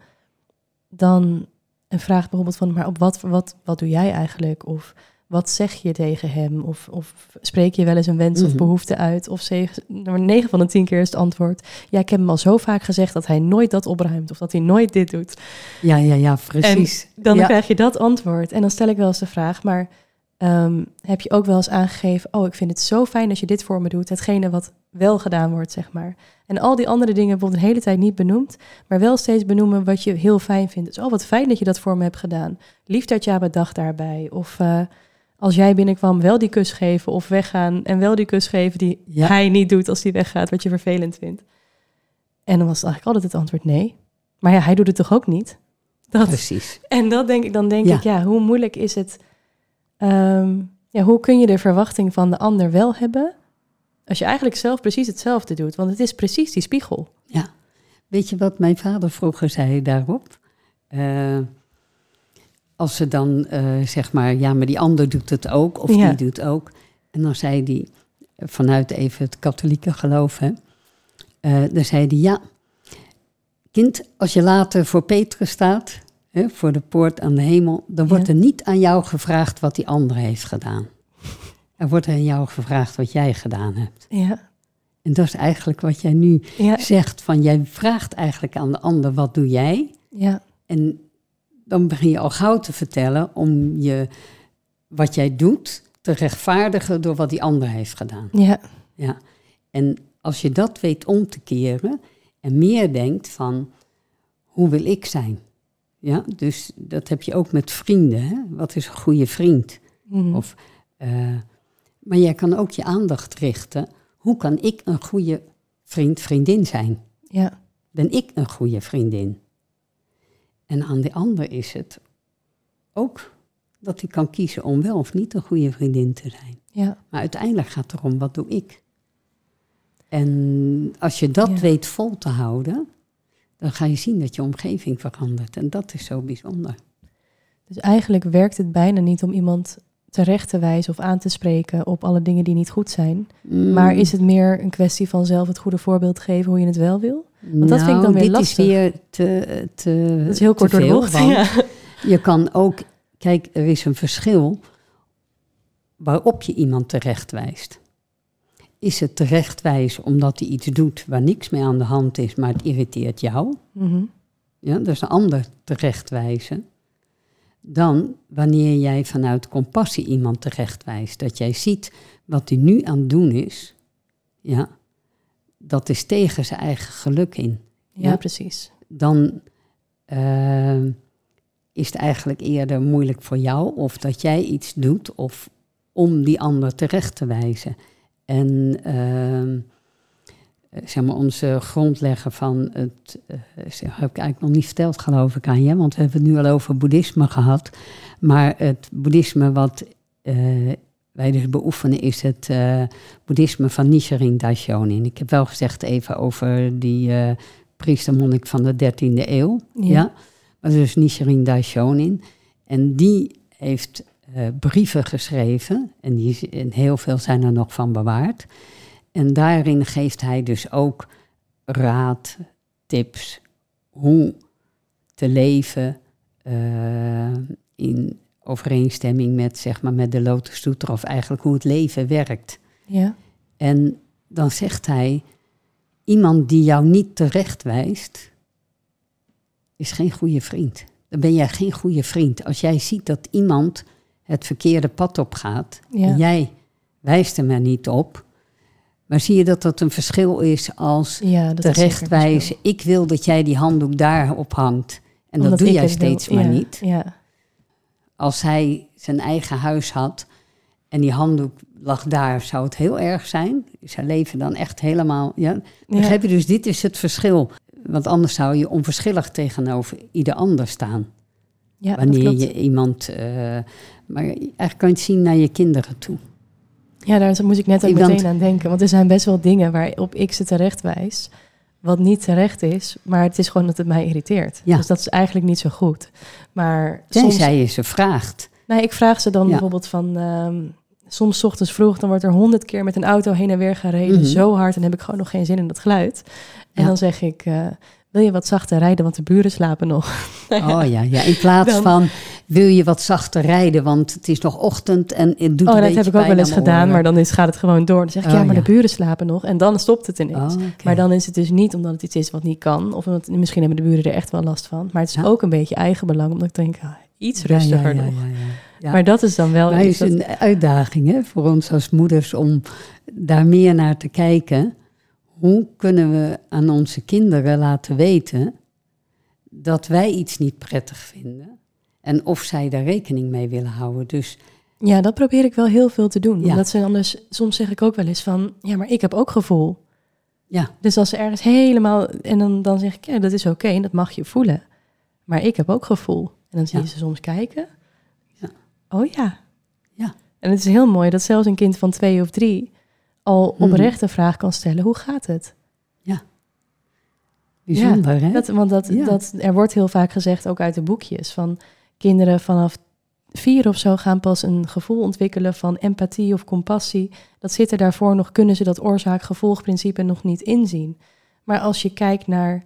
dan een vraag bijvoorbeeld van, maar op wat, wat, wat doe jij eigenlijk? Of wat zeg je tegen hem? Of, of spreek je wel eens een wens of Mhm. behoefte uit? Of zeg, maar 9 van de 10 keer is het antwoord, ja, ik heb hem al zo vaak gezegd dat hij nooit dat opruimt. Of dat hij nooit dit doet. Ja, ja, ja, precies. Dan ja. krijg je dat antwoord. En dan stel ik wel eens de vraag, maar ehm, heb je ook wel eens aangegeven, oh, ik vind het zo fijn dat je dit voor me doet. Hetgene wat wel gedaan wordt, zeg maar. En al die andere dingen bijvoorbeeld de hele tijd niet benoemd, maar wel steeds benoemen wat je heel fijn vindt. Dus, oh, wat fijn dat je dat voor me hebt gedaan. Lief dat je bedacht daarbij. Of eh, als jij binnenkwam, wel die kus geven of weggaan. En wel die kus geven die Ja. hij niet doet als hij weggaat, wat je vervelend vindt. En dan was het eigenlijk altijd het antwoord nee. Maar ja, hij doet het toch ook niet? Dat, Precies. en dat denk ik, dan denk Ja. ik, ja, hoe moeilijk is het? ehm, ja, hoe kun je de verwachting van de ander wel hebben als je eigenlijk zelf precies hetzelfde doet? Want het is precies die spiegel. Weet je wat mijn vader vroeger zei daarop? Eh, als ze dan eh, zeg maar, ja, maar die ander doet het ook, of Ja. die doet ook. En dan zei hij, vanuit even het katholieke geloof, hè, eh, dan zei hij, ja, kind, als je later voor Petrus staat, hè, voor de poort aan de hemel, dan Ja. wordt er niet aan jou gevraagd wat die ander heeft gedaan. Er wordt aan jou gevraagd wat jij gedaan hebt. Ja, En dat is eigenlijk wat jij nu ja, zegt van jij vraagt eigenlijk aan de ander wat doe jij ja, en dan begin je al gauw te vertellen om je wat jij doet te rechtvaardigen door wat die ander heeft gedaan. ja, Ja. En als je dat weet om te keren en meer denkt van hoe wil ik zijn? Ja, dus dat heb je ook met vrienden. Hè? Wat is een goede vriend? mhm, Of, eh, maar jij kan ook je aandacht richten. Hoe kan ik een goede vriend, vriendin zijn? ja, ben ik een goede vriendin. En aan de ander is het ook dat hij kan kiezen om wel of niet een goede vriendin te zijn. ja, Maar uiteindelijk gaat het erom, wat doe ik? En als je dat Ja. weet vol te houden, dan ga je zien dat je omgeving verandert. En dat is zo bijzonder. Dus eigenlijk werkt het bijna niet om iemand terecht te wijzen of aan te spreken op alle dingen die niet goed zijn. Mm. Maar is het meer een kwestie van zelf het goede voorbeeld geven hoe je het wel wil? Want dat vind ik dan weer dit lastig. is weer te, te Dat is heel kort door de bocht. Ja. Je kan ook, kijk, er is een verschil waarop je iemand terecht wijst. Is het terechtwijzen omdat hij iets doet waar niks mee aan de hand is, maar het irriteert jou? Mhm. Ja, dat is een ander terechtwijzen. Dan wanneer jij vanuit compassie iemand terechtwijst. Dat jij ziet wat hij nu aan het doen is. Ja, dat is tegen zijn eigen geluk in. ja, Ja. precies. Dan eh, is het eigenlijk eerder moeilijk voor jou of dat jij iets doet of om die ander terecht te wijzen. En ehm, eh, zeg maar onze grondlegger van het, eh, zeg, heb ik eigenlijk nog niet verteld geloof ik aan je, want we hebben het nu al over boeddhisme gehad. Maar het boeddhisme wat eh, wij dus beoefenen is het eh, boeddhisme van Nichiren Daishonin. Ik heb wel gezegd even over die eh priestermonnik van de 13e eeuw. Ja. Ja. Maar dus Nichiren Daishonin. En die heeft eh, brieven geschreven. En, die, en heel veel zijn er nog van bewaard. En daarin geeft hij dus ook raad, tips, hoe te leven eh, in overeenstemming met, zeg maar, met de Lotus Sutra, of eigenlijk hoe het leven werkt. Ja. En dan zegt hij, iemand die jou niet terecht wijst, is geen goede vriend. Dan ben jij geen goede vriend. Als jij ziet dat iemand het verkeerde pad op gaat, Ja. en jij wijst hem er niet op, maar zie je dat dat een verschil is als ja, terechtwijzen, ik wil dat jij die handdoek daar ophangt. En Omdat dat doe jij wil. steeds maar Ja, niet. Ja, Als hij zijn eigen huis had en die handdoek lag daar, zou het heel erg zijn. Zijn leven dan echt helemaal. Ja. Begrijp je? Dus dit is het verschil. Want anders zou je onverschillig tegenover ieder ander staan. ja wanneer je iemand. eh, maar eigenlijk kan je het zien naar je kinderen toe. Ja, daar moest ik net ook Ik meteen aan denken. Want er zijn best wel dingen waarop ik ze terecht wijs. Wat niet terecht is, maar het is gewoon dat het mij irriteert. Ja. Dus dat is eigenlijk niet zo goed. Maar soms, Tenzij je ze vraagt. nee, ik vraag ze dan Ja. bijvoorbeeld van... ehm, soms ochtends vroeg, dan wordt er honderd keer met een auto heen en weer gereden. Mhm. Zo hard, en heb ik gewoon nog geen zin in dat geluid. En Ja. dan zeg ik, eh, wil je wat zachter rijden, want de buren slapen nog. Oh ja, ja. In plaats Dan- van wil je wat zachter rijden, want het is nog ochtend en het doet Oh, een dat heb ik ook wel eens gedaan, oren. maar dan is, gaat het gewoon door. Dan zeg ik, Oh, ja, maar ja. de buren slapen nog. En dan stopt het ineens. Oh. Maar dan is het dus niet omdat het iets is wat niet kan. Of omdat, misschien hebben de buren er echt wel last van. Maar het is Ja. ook een beetje eigenbelang. Omdat ik denk, ah, iets rustiger nog. ja. Maar dat is dan wel Maar het is dat- een uitdaging hè, voor ons als moeders om daar meer naar te kijken. Hoe kunnen we aan onze kinderen laten weten dat wij iets niet prettig vinden en of zij daar rekening mee willen houden. Dus Ja, dat probeer ik wel heel veel te doen. Ja. Omdat ze anders, soms zeg ik ook wel eens van, ja, maar ik heb ook gevoel. ja, Dus als ze ergens helemaal, en dan, dan zeg ik, ja, dat is oké en dat mag je voelen. Maar ik heb ook gevoel. En dan zie je Ja. ze soms kijken. Ja. Oh ja. Ja. En het is heel mooi dat zelfs een kind van twee of drie al Mhm. oprecht een vraag kan stellen, hoe gaat het? bijzonder hè? Dat, want dat, Ja. dat, er wordt heel vaak gezegd, ook uit de boekjes, van kinderen vanaf vier of zo gaan pas een gevoel ontwikkelen van empathie of compassie. Dat zit er daarvoor nog, kunnen ze dat oorzaak-gevolgprincipe nog niet inzien. Maar als je kijkt naar,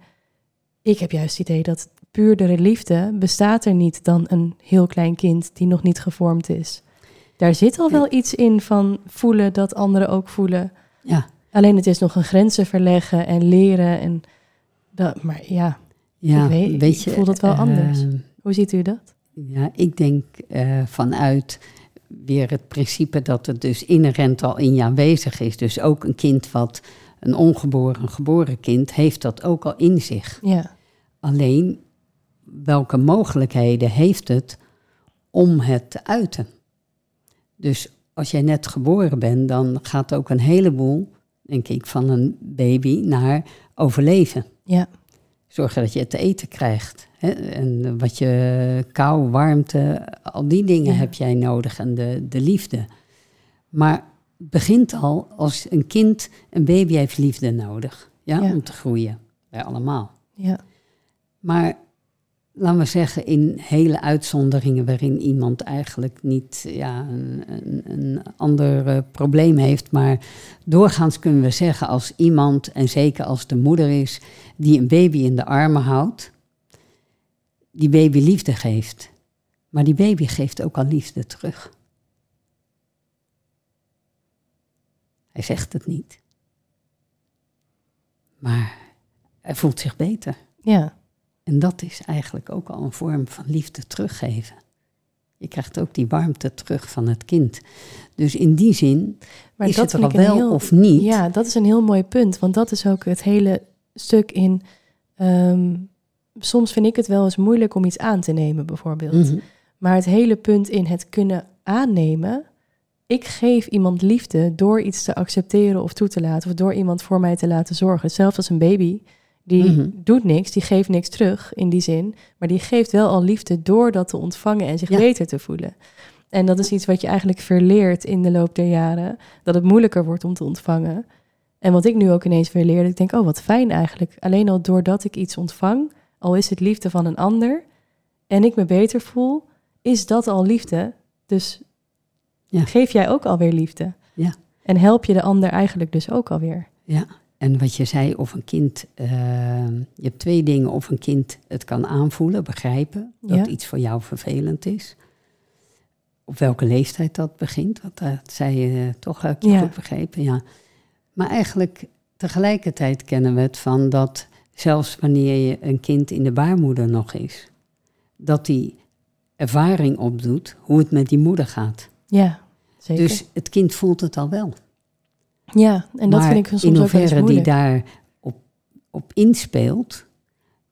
ik heb juist het idee dat puurdere liefde bestaat er niet dan een heel klein kind die nog niet gevormd is. Daar zit al wel iets in van voelen dat anderen ook voelen. Ja, Alleen het is nog een grenzen verleggen en leren. En dat, maar ja, ja Ik weet- weet ik je, voel dat wel anders. eh, hoe ziet u dat? Ja, ik denk eh, vanuit weer het principe dat het dus inherent al in je aanwezig is. Dus ook een kind wat een ongeboren, een geboren kind, heeft dat ook al in zich. Ja, Alleen, welke mogelijkheden heeft het om het te uiten? Dus als jij net geboren bent, dan gaat ook een heleboel, denk ik, van een baby naar overleven ja, zorgen dat je het te eten krijgt. Hè? En wat je kou, warmte, al die dingen Ja. heb jij nodig en de, de liefde. Maar het begint al als een kind, een baby heeft liefde nodig ja, Ja. om te groeien. Wij allemaal. ja, Maar laten we zeggen, in hele uitzonderingen waarin iemand eigenlijk niet ja, een, een, een ander eh, probleem heeft. Maar doorgaans kunnen we zeggen als iemand, en zeker als de moeder is, die een baby in de armen houdt, die baby liefde geeft. Maar die baby geeft ook al liefde terug. Hij zegt het niet. Maar hij voelt zich beter. Ja. En dat is eigenlijk ook al een vorm van liefde teruggeven. Je krijgt ook die warmte terug van het kind. Dus in die zin Maar is dat het er al wel heel- of niet. Ja, dat is een heel mooi punt. Want dat is ook het hele stuk in. ehm, soms vind ik het wel eens moeilijk om iets aan te nemen, bijvoorbeeld. Mhm. Maar het hele punt in het kunnen aannemen. Ik geef iemand liefde door iets te accepteren of toe te laten. Of door iemand voor mij te laten zorgen. Zelfs als een baby. Die Mhm. doet niks, die geeft niks terug in die zin. Maar die geeft wel al liefde door dat te ontvangen en zich Ja. beter te voelen. En dat is iets wat je eigenlijk verleert in de loop der jaren. Dat het moeilijker wordt om te ontvangen. En wat ik nu ook ineens weer leer, dat ik denk, oh wat fijn eigenlijk. Alleen al doordat ik iets ontvang, al is het liefde van een ander, en ik me beter voel, is dat al liefde. Dus Ja. geef jij ook alweer liefde. Ja. En help je de ander eigenlijk dus ook alweer. Ja, en wat je zei, of een kind, eh, je hebt twee dingen, of een kind het kan aanvoelen, begrijpen, dat Ja. iets voor jou vervelend is. Op welke leeftijd dat begint, want dat zei je toch, heb ik je Ja. goed begrepen, ja. Maar eigenlijk tegelijkertijd kennen we het van dat zelfs wanneer je een kind in de baarmoeder nog is, dat die ervaring opdoet hoe het met die moeder gaat. Ja, zeker. Dus het kind voelt het al wel. Ja, en dat maar vind ik soms in ook hoeverre die moeilijk. daar op, op inspeelt.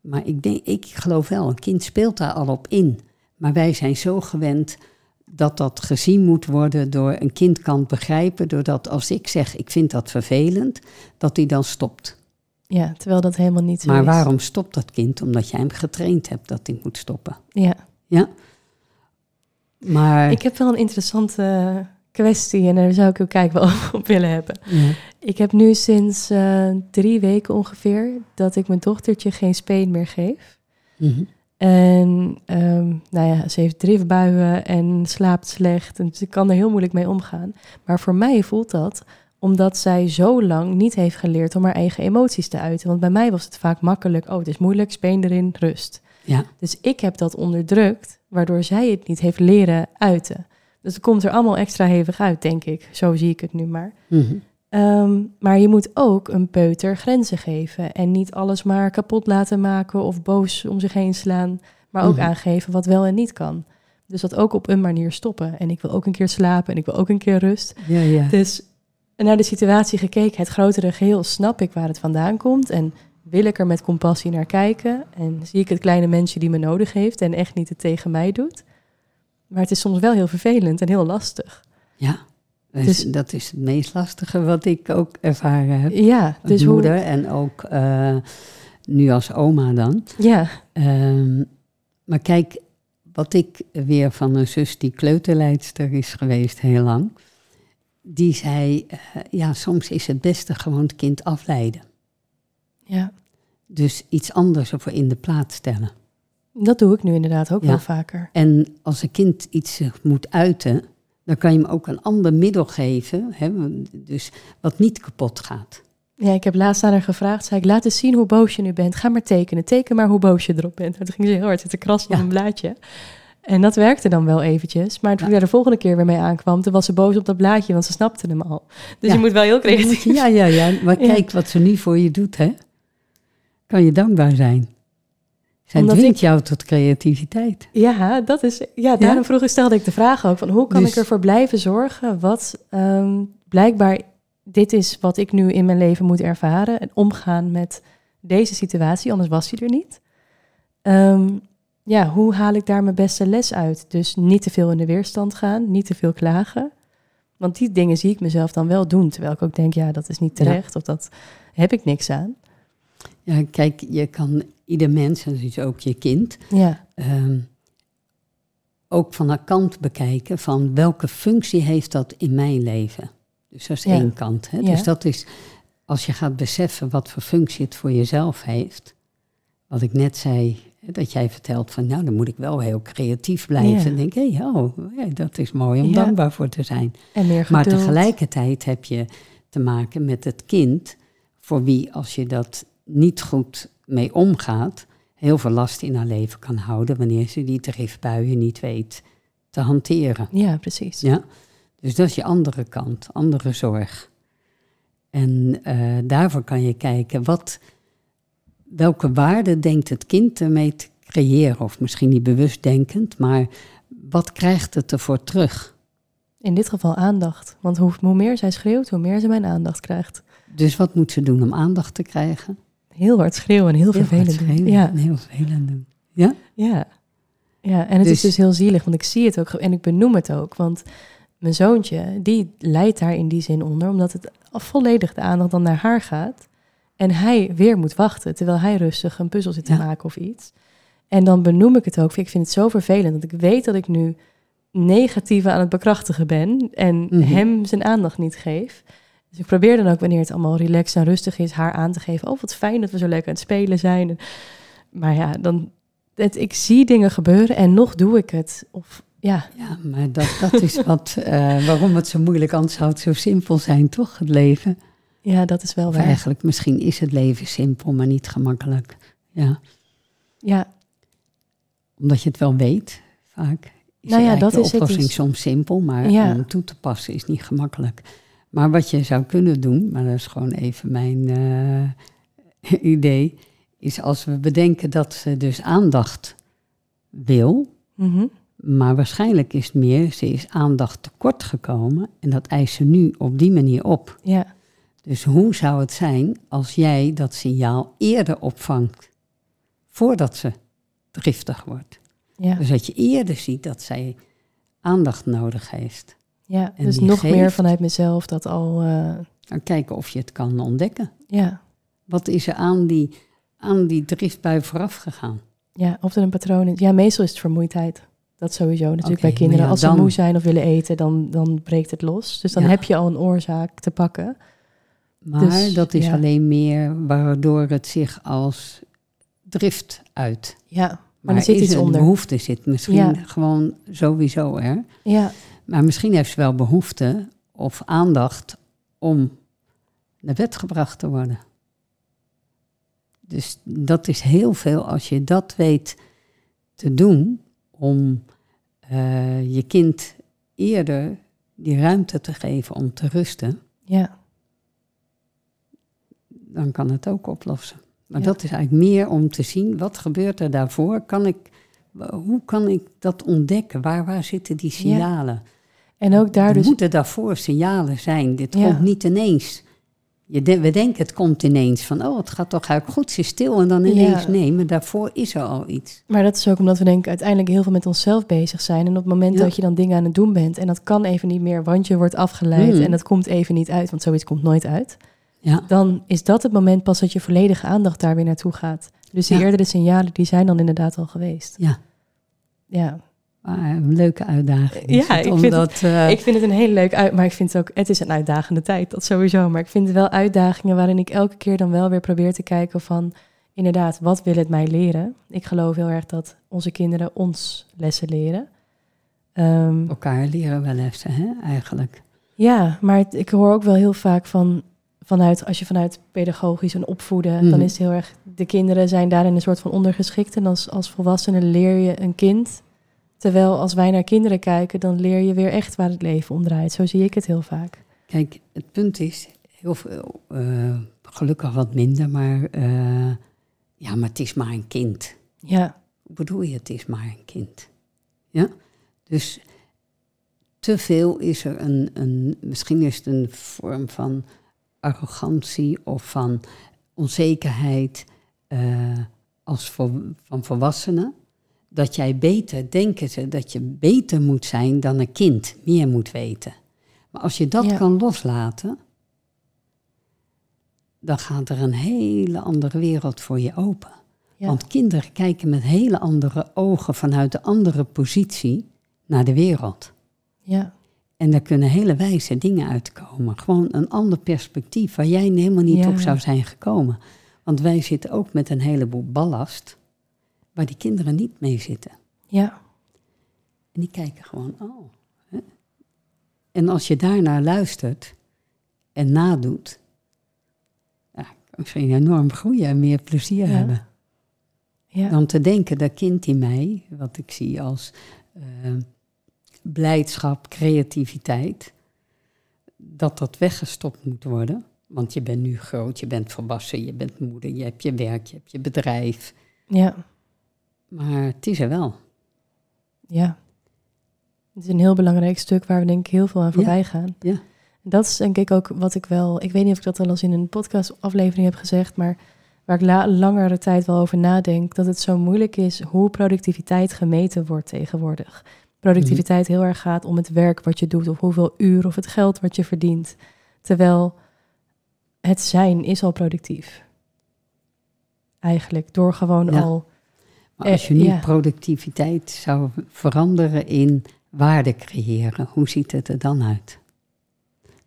Maar ik, denk, ik geloof wel, een kind speelt daar al op in. Maar wij zijn zo gewend dat dat gezien moet worden door een kind kan begrijpen. Doordat als ik zeg, ik vind dat vervelend, dat hij dan stopt. Ja, terwijl dat helemaal niet zo maar is. waarom stopt dat kind? Omdat jij hem getraind hebt dat hij moet stoppen. Ja. Ja? Maar... Ik heb wel een interessante kwestie en daar zou ik ook kijk wel op willen hebben. ja. Ik heb nu sinds eh, drie weken ongeveer dat ik mijn dochtertje geen speen meer geef. Mhm. En ehm, nou ja, ze heeft driftbuien en slaapt slecht. En ze kan er heel moeilijk mee omgaan. Maar voor mij voelt dat omdat zij zo lang niet heeft geleerd om haar eigen emoties te uiten. Want bij mij was het vaak makkelijk. Oh, het is moeilijk, speen erin, rust. ja. Dus ik heb dat onderdrukt, waardoor zij het niet heeft leren uiten. Dus het komt er allemaal extra hevig uit, denk ik. Zo zie ik het nu maar. Mhm. Ehm, maar je moet ook een peuter grenzen geven. En niet alles maar kapot laten maken of boos om zich heen slaan. Maar ook Mhm. aangeven wat wel en niet kan. Dus dat ook op een manier stoppen. En ik wil ook een keer slapen en ik wil ook een keer rust. ja, ja. Dus naar de situatie gekeken, het grotere geheel, snap ik waar het vandaan komt. En wil ik er met compassie naar kijken. En zie ik het kleine mensje die me nodig heeft en echt niet het tegen mij doet. Maar het is soms wel heel vervelend en heel lastig. Ja, dus Dus- dat is het meest lastige wat ik ook ervaren heb. Ja, Als dus hoe... moeder en ook eh, nu als oma dan. Ja, Ehm, maar kijk, wat ik weer van een zus die kleuterleidster is geweest heel lang. Die zei, eh, ja, soms is het beste gewoon het kind afleiden. ja, Dus iets anders ervoor in de plaats stellen. Dat doe ik nu inderdaad ook Ja. wel vaker. En als een kind iets zich moet uiten, dan kan je hem ook een ander middel geven. Hè, dus wat niet kapot gaat. Ja, ik heb laatst aan haar gevraagd, zei ik, laat eens zien hoe boos je nu bent. Ga maar tekenen, teken maar hoe boos je erop bent. En toen ging ze heel hard zitten krassen op Ja. een blaadje. En dat werkte dan wel eventjes. Maar toen Ja. de volgende keer weer mee aankwam, toen was ze boos op dat blaadje, want ze snapte hem al. Dus Ja. je moet wel heel creatief Ja, ja, ja. Maar kijk wat ze nu voor je doet, hè. Kan je dankbaar zijn. Zij Omdat dwingt ik- jou tot creativiteit. Ja, dat is. Ja, daarom vroeg, stelde ik de vraag ook: van hoe kan Dus- ik ervoor blijven zorgen? Wat ehm, blijkbaar dit is wat ik nu in mijn leven moet ervaren en omgaan met deze situatie, anders was hij er niet. Ehm, ja, hoe haal ik daar mijn beste les uit? Dus niet te veel in de weerstand gaan, niet te veel klagen. Want die dingen zie ik mezelf dan wel doen, terwijl ik ook denk, ja, dat is niet Ja. terecht of dat heb ik niks aan. Ja, kijk, je kan ieder mens, en dus ook je kind, Ja, ehm, ook van een kant bekijken van welke functie heeft dat in mijn leven. Dus dat is Ja. één kant. Hè? Ja. Dus dat is, als je gaat beseffen wat voor functie het voor jezelf heeft. Wat ik net zei, Dat jij vertelt van, nou, dan moet ik wel heel creatief blijven. Ja. En denk, hé, hey, oh, ja, dat is mooi om dankbaar voor te zijn. En meer Maar tegelijkertijd heb je te maken met het kind, voor wie als je dat niet goed mee omgaat, heel veel last in haar leven kan houden wanneer ze die driftbuien niet weet te hanteren. Ja, precies. Ja? Dus dat is je andere kant, andere zorg. En eh, daarvoor kan je kijken, wat, welke waarde denkt het kind ermee te creëren? Of misschien niet bewust denkend, maar wat krijgt het ervoor terug? In dit geval aandacht. Want hoe, hoe meer zij schreeuwt, hoe meer ze mijn aandacht krijgt. Dus wat moet ze doen om aandacht te krijgen? Heel hard schreeuwen en heel, Heel vervelend. doen. Ja, en heel vervelend doen. Ja? ja. ja, en het is Dus- dus heel zielig, want ik zie het ook en ik benoem het ook. Want mijn zoontje, die leidt daar in die zin onder, omdat het volledig de aandacht dan naar haar gaat. En hij weer moet wachten, terwijl hij rustig een puzzel zit te Ja. maken of iets. En dan benoem ik het ook. Ik vind het zo vervelend, want ik weet dat ik nu negatieve aan het bekrachtigen ben en Mhm. hem zijn aandacht niet geef. Dus ik probeer dan ook, wanneer het allemaal relaxed en rustig is, haar aan te geven. Oh, wat fijn dat we zo lekker aan het spelen zijn. Maar ja, dan, het, ik zie dingen gebeuren en nog doe ik het. Of ja, Ja, maar dat, dat is wat, eh, waarom het zo moeilijk, anders zou het zo simpel zijn, toch, het leven? ja, dat is wel Of waar. eigenlijk, misschien is het leven simpel, maar niet gemakkelijk. Ja, Ja, omdat je het wel weet, vaak. Is Nou ja, dat de is het oplossing dus. soms simpel, maar Ja. om toe te passen is niet gemakkelijk. Maar wat je zou kunnen doen, maar dat is gewoon even mijn eh, idee, is als we bedenken dat ze dus aandacht wil, mhm. maar waarschijnlijk is het meer, ze is aandacht tekort gekomen en dat eist ze nu op die manier op. ja, Dus hoe zou het zijn als jij dat signaal eerder opvangt, voordat ze driftig wordt? ja, Dus dat je eerder ziet dat zij aandacht nodig heeft. Ja. en Dus nog meer vanuit mezelf dat al, eh, Dan kijken of je het kan ontdekken. ja, Wat is er aan die, aan die driftbui vooraf gegaan? ja, of er een patroon is. Ja, meestal is het vermoeidheid. Dat sowieso. Natuurlijk bij kinderen. ja, Als dan- ze moe zijn of willen eten, dan, dan breekt het los. Dus dan Ja. heb je al een oorzaak te pakken. Maar Dus, dat is ja. alleen meer waardoor het zich als drift uit. Ja, maar, Maar er zit iets er een onder. behoefte zit misschien gewoon sowieso er. Ja, Maar misschien heeft ze wel behoefte of aandacht om naar bed gebracht te worden. Dus dat is heel veel als je dat weet te doen om eh, je kind eerder die ruimte te geven om te rusten, ja, dan kan het ook oplossen. Maar Ja. dat is eigenlijk meer om te zien, wat gebeurt er daarvoor? Kan ik, hoe kan ik dat ontdekken? Waar, waar zitten die signalen? En ook daar dus... moeten daarvoor signalen zijn. Dit Ja. komt niet ineens. Je de- we denken het komt ineens van, oh, het gaat toch eigenlijk goed, ze is stil en dan ineens Ja. nee, maar daarvoor is er al iets. Maar dat is ook omdat we denk ik uiteindelijk heel veel met onszelf bezig zijn. En op het moment Ja. dat je dan dingen aan het doen bent en dat kan even niet meer, want je wordt afgeleid Hmm. en dat komt even niet uit, want zoiets komt nooit uit. Ja, Dan is dat het moment pas dat je volledige aandacht daar weer naartoe gaat. Dus die eerdere signalen, die zijn dan inderdaad al geweest. ja. Ja, Maar een leuke uitdaging. Ja, ik vind het- omdat, eh, ik vind het een hele leuk uit, maar ik vind het ook, het is een uitdagende tijd, dat sowieso. Maar ik vind het wel uitdagingen waarin ik elke keer dan wel weer probeer te kijken van, inderdaad, wat wil het mij leren? Ik geloof heel erg dat onze kinderen ons lessen leren. Ehm, elkaar leren wel even, hè, eigenlijk. Ja, maar het- ik hoor ook wel heel vaak van, vanuit, als je vanuit pedagogisch en opvoeden, dan Mhm. is het heel erg, de kinderen zijn daarin een soort van ondergeschikt. En als, als volwassene leer je een kind. Terwijl als wij naar kinderen kijken, dan leer je weer echt waar het leven om draait. Zo zie ik het heel vaak. Kijk, het punt is, heel veel, eh, gelukkig wat minder, maar eh, ja, maar het is maar een kind. Ja, Hoe bedoel je, het is maar een kind? Ja? Dus te veel is er een, een, misschien is het een vorm van arrogantie of van onzekerheid eh, als vol- van volwassenen. Dat jij beter, denken ze, dat je beter moet zijn dan een kind, meer moet weten. Maar als je dat Ja. kan loslaten, dan gaat er een hele andere wereld voor je open. ja, Want kinderen kijken met hele andere ogen vanuit de andere positie naar de wereld. ja, En daar kunnen hele wijze dingen uitkomen. Gewoon een ander perspectief waar jij helemaal niet Ja. op zou zijn gekomen. Want wij zitten ook met een heleboel ballast. Waar die kinderen niet mee zitten. Ja, En die kijken gewoon, oh. Hè? En als je daarnaar luistert en nadoet, ja, dan zul je enorm groeien en meer plezier Ja. hebben. ja, Dan te denken dat kind in mij, wat ik zie als eh, blijdschap, creativiteit, dat dat weggestopt moet worden. Want je bent nu groot, je bent volwassen, je bent moeder, je hebt je werk, je hebt je bedrijf. ja, Maar het is er wel. ja. Het is een heel belangrijk stuk waar we denk ik heel veel aan voorbij gaan. Ja. En Dat is denk ik ook wat ik wel... Ik weet niet of ik dat wel eens in een podcastaflevering heb gezegd... maar waar ik la, langere tijd wel over nadenk... dat het zo moeilijk is hoe productiviteit gemeten wordt tegenwoordig. Productiviteit heel erg gaat om het werk wat je doet... of hoeveel uur of het geld wat je verdient. Terwijl het zijn is al productief. Eigenlijk, door gewoon Ja. al... Maar als Eh, je nu ja. productiviteit zou veranderen in waarde creëren, hoe ziet het er dan uit?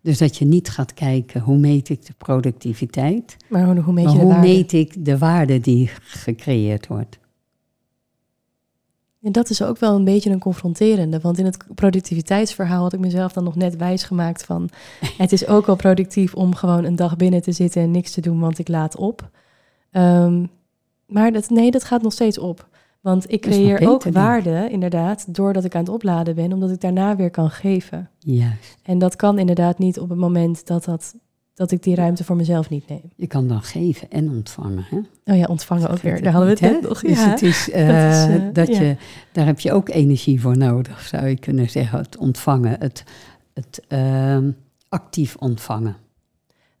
Dus dat je niet gaat kijken hoe meet ik de productiviteit, Maar hoe, hoe meet maar je de hoe waarde? meet ik de waarde die gecreëerd wordt. En dat is ook wel een beetje een confronterende. Want in het productiviteitsverhaal had ik mezelf dan nog net wijs gemaakt van... het is ook wel productief om gewoon een dag binnen te zitten en niks te doen, want ik laat op. Ehm, maar dat, nee, dat gaat nog steeds op. Want ik creëer ook waarde, inderdaad, doordat ik aan het opladen ben, omdat ik daarna weer kan geven. Juist. En dat kan inderdaad niet op het moment dat, dat, dat ik die ruimte voor mezelf niet neem. Je kan dan geven en ontvangen. Hè? Oh ja, ontvangen ook weer. Daar hadden we het net nog. Dus ja. het is, dat is, dat ja. je, daar heb je ook energie voor nodig, zou je kunnen zeggen. Het ontvangen, het, het ehm, actief ontvangen.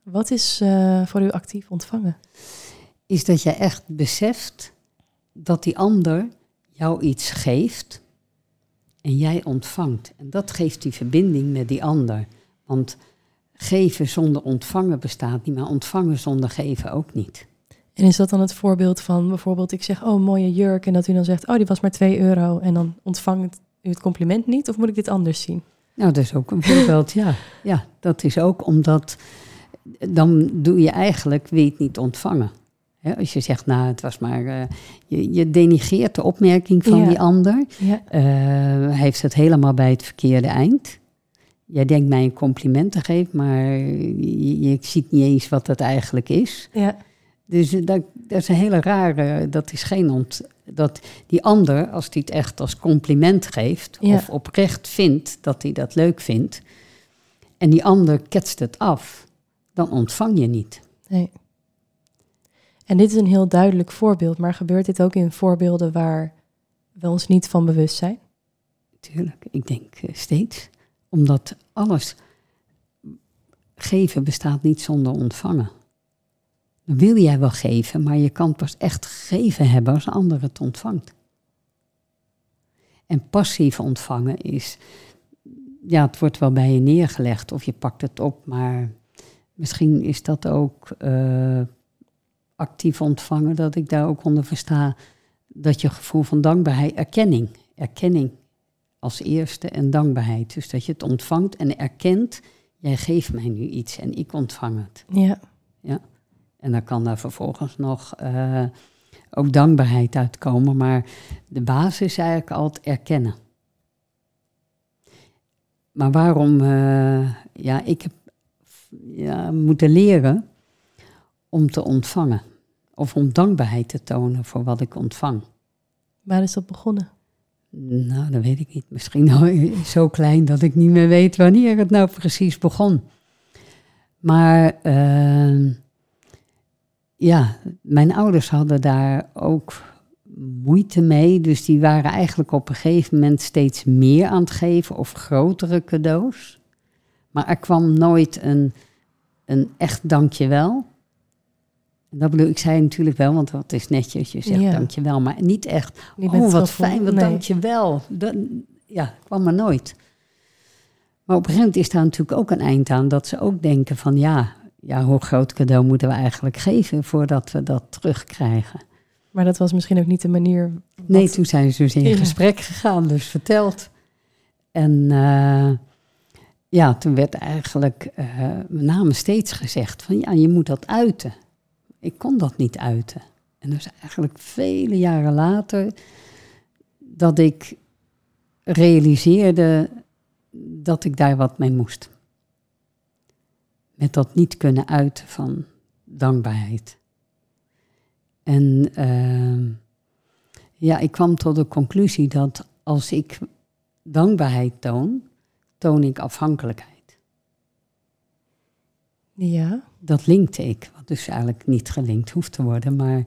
Wat is eh, voor u actief ontvangen? Is dat je echt beseft dat die ander jou iets geeft en jij ontvangt. En dat geeft die verbinding met die ander. Want geven zonder ontvangen bestaat niet, maar ontvangen zonder geven ook niet. En is dat dan het voorbeeld van bijvoorbeeld, ik zeg, oh, mooie jurk. En dat u dan zegt, oh, die was maar 2 euro. En dan ontvangt u het compliment niet? Of moet ik dit anders zien? Nou, dat is ook een voorbeeld, ja. Ja, dat is ook omdat dan doe je eigenlijk, het niet ontvangen. Als je zegt, nou, het was maar... eh, je, je denigreert de opmerking van Ja. die ander. Ja, Eh, heeft het helemaal bij het verkeerde eind. Jij denkt mij een compliment te geven, maar je, je ziet niet eens wat het eigenlijk is. ja, Dus eh, dat, dat is een hele rare, dat is geen ont... Dat die ander, als hij het echt als compliment geeft, Ja. of oprecht vindt dat hij dat leuk vindt, en die ander ketst het af, dan ontvang je niet. nee. En dit is een heel duidelijk voorbeeld. Maar gebeurt dit ook in voorbeelden waar we ons niet van bewust zijn? Tuurlijk, ik denk eh, steeds. Omdat alles geven bestaat niet zonder ontvangen. Dan wil jij wel geven, maar je kan pas echt geven hebben als een ander het ontvangt. En passief ontvangen is, ja, het wordt wel bij je neergelegd of je pakt het op, maar misschien is dat ook eh, actief ontvangen, dat ik daar ook onder versta dat je gevoel van dankbaarheid, erkenning, erkenning als eerste en dankbaarheid. Dus dat je het ontvangt en erkent, jij geeft mij nu iets en ik ontvang het. Ja, En dan kan daar vervolgens nog eh, ook dankbaarheid uitkomen, maar de basis is eigenlijk altijd erkennen. Maar waarom, eh, ja, ik heb ja, moeten leren om te ontvangen. Of om dankbaarheid te tonen voor wat ik ontvang. waar is dat begonnen? Nou, dat weet ik niet. Misschien al zo klein dat ik niet meer weet wanneer het nou precies begon. Maar eh, ja, mijn ouders hadden daar ook moeite mee. Dus die waren eigenlijk op een gegeven moment steeds meer aan het geven of grotere cadeaus. Maar er kwam nooit een, een echt dankjewel. En dat bedoel ik, zei natuurlijk wel, want dat is netjes, je zegt Ja. dankjewel, maar niet echt Niet oh, wat fijn, wat nee. dank je wel. Dat, ja, kwam er nooit. Maar op een gegeven moment is daar natuurlijk ook een eind aan dat ze ook denken van ja, ja, hoe groot cadeau moeten we eigenlijk geven voordat we dat terugkrijgen. Maar dat was misschien ook niet de manier. wat- Nee, toen zijn ze dus in Ja. gesprek gegaan, dus verteld. En eh, ja, toen werd eigenlijk eh met name steeds gezegd van ja, je moet dat uiten. Ik kon dat niet uiten. En dat is eigenlijk vele jaren later dat ik realiseerde dat ik daar wat mee moest. Met dat niet kunnen uiten van dankbaarheid. En uh, ja, ik kwam tot de conclusie dat als ik dankbaarheid toon, toon ik afhankelijkheid. Ja. Dat linkte ik, wat dus eigenlijk niet gelinkt hoeft te worden, maar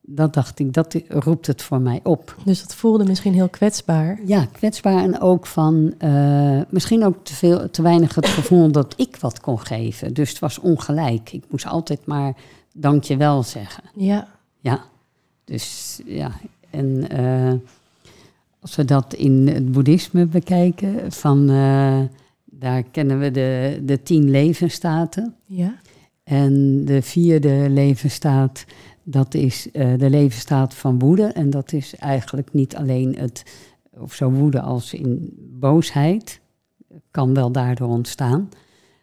dat dacht ik, dat roept het voor mij op. Dus dat voelde misschien heel kwetsbaar. Ja, kwetsbaar en ook van uh, misschien ook te, veel, te weinig het gevoel dat ik wat kon geven. Dus het was ongelijk. Ik moest altijd maar dankjewel zeggen. Ja. Ja, dus ja, en uh, als we dat in het boeddhisme bekijken, van, uh, daar kennen we de, de tien levensstaten. Ja. En de vierde levensstaat, dat is uh, de levensstaat van woede. En dat is eigenlijk niet alleen het, of zo woede als in boosheid, kan wel daardoor ontstaan.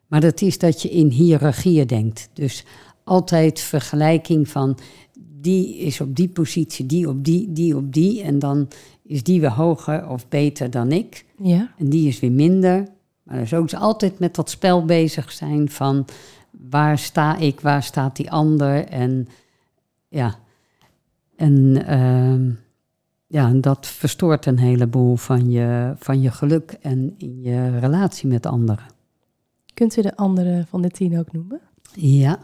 Maar dat is dat je in hiërarchieën denkt. Dus altijd vergelijking van die is op die positie, die op die, die op die. En dan is die weer hoger of beter dan ik. Ja. En die is weer minder. Maar dus ook altijd met dat spel bezig zijn van waar sta ik, waar staat die ander. En ja, en uh, ja, dat verstoort een heleboel van je, van je geluk en in je relatie met anderen. Kunt u de andere van de tien ook noemen? Ja.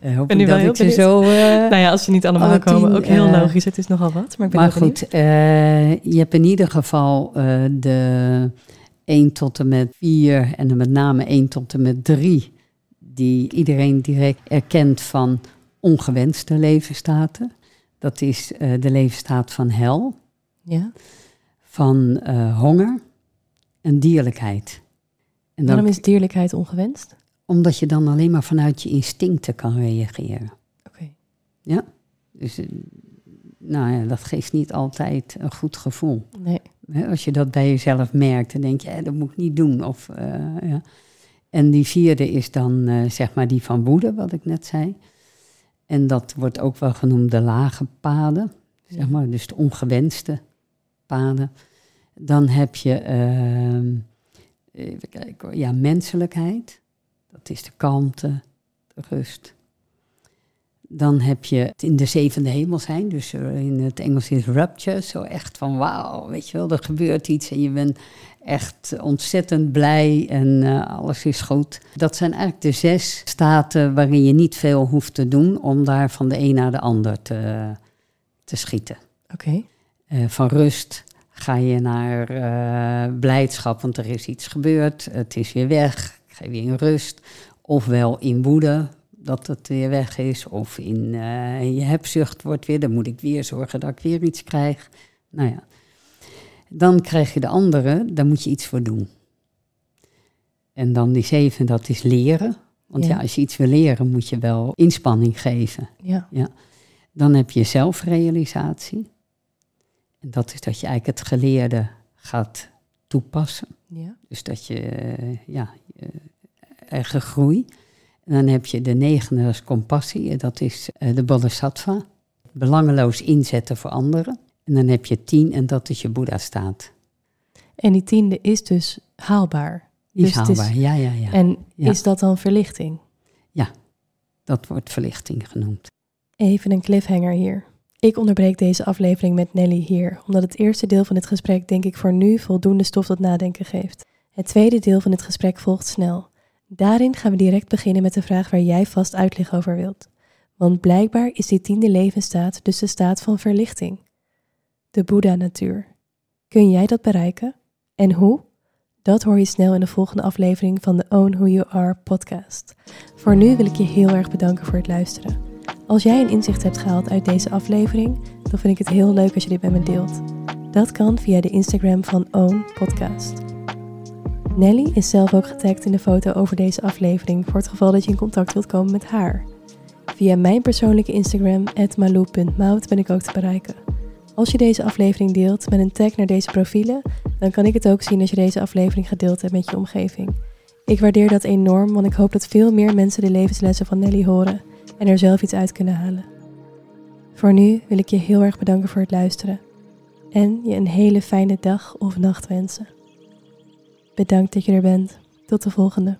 Uh, hoop ben ik dat ik ze zo... Uh, nou ja, als ze niet allemaal alle komen, ook heel eh, logisch. Het is nogal wat, maar ik ben maar heel goed, eh, je hebt in ieder geval eh, de 1 tot en met 4 en dan met name 1 tot en met 3, die iedereen direct erkent van ongewenste levensstaten. Dat is eh, de levensstaat van hel, Ja. van eh, honger en dierlijkheid. En dan, Waarom is dierlijkheid ongewenst? Omdat je dan alleen maar vanuit je instincten kan reageren. Oké. Dus eh, nou ja, dat geeft niet altijd een goed gevoel. Nee. Als je dat bij jezelf merkt, dan denk je, eh, dat moet ik niet doen. Of, eh, ja. En die vierde is dan eh, zeg maar die van woede, wat ik net zei. En dat wordt ook wel genoemd de lage paden, zeg maar, dus de ongewenste paden. Dan heb je, ehm, even kijken, ja, menselijkheid. Dat is de kalmte, de rust. Dan heb je het in de zevende hemel zijn, dus in het Engels is rapture, zo echt van wauw, weet je wel, er gebeurt iets en je bent echt ontzettend blij en eh, alles is goed. Dat zijn eigenlijk de zes staten waarin je niet veel hoeft te doen om daar van de een naar de ander te, te schieten. Oké. Eh, van rust ga je naar eh, blijdschap, want er is iets gebeurd, het is weer weg, ga je weer in rust. Ofwel in woede, dat het weer weg is, of in eh, je hebzucht wordt weer, dan moet ik weer zorgen dat ik weer iets krijg. Nou ja, dan krijg je de andere, daar moet je iets voor doen. En dan die zeven, dat is leren. Want Ja. ja, als je iets wil leren, moet je wel inspanning geven. Ja. Dan heb je zelfrealisatie. En dat is dat je eigenlijk het geleerde gaat toepassen. Ja. Dus dat je, eh, ja, eigen groei. En dan heb je de negende, dat is compassie. Dat is eh, de bodhisattva. Belangeloos inzetten voor anderen. En dan heb je tien en dat is je boeddha-staat. En die tiende is dus haalbaar. Die is Dus het is- haalbaar, ja, ja, ja. En Ja. is dat dan verlichting? Dat wordt verlichting genoemd. Even een cliffhanger hier. Ik onderbreek deze aflevering met Nelly hier, omdat het eerste deel van dit gesprek denk ik voor nu voldoende stof tot nadenken geeft. Het tweede deel van dit gesprek volgt snel. Daarin gaan we direct beginnen met de vraag waar jij vast uitleg over wilt. Want blijkbaar is die tiende levensstaat dus de staat van verlichting. De Boeddha-natuur. Kun jij dat bereiken? En hoe? Dat hoor je snel in de volgende aflevering van de Own Who You Are podcast. Voor nu wil ik je heel erg bedanken voor het luisteren. Als jij een inzicht hebt gehaald uit deze aflevering, dan vind ik het heel leuk als je dit met me deelt. Dat kan via de Instagram van Own Podcast. Nelly is zelf ook getagd in de foto over deze aflevering voor het geval dat je in contact wilt komen met haar. Via mijn persoonlijke Instagram, malou.mout, ben ik ook te bereiken. Als je deze aflevering deelt met een tag naar deze profielen, dan kan ik het ook zien als je deze aflevering gedeeld hebt met je omgeving. Ik waardeer dat enorm, want ik hoop dat veel meer mensen de levenslessen van Nelly horen en er zelf iets uit kunnen halen. Voor nu wil ik je heel erg bedanken voor het luisteren en je een hele fijne dag of nacht wensen. Bedankt dat je er bent. Tot de volgende.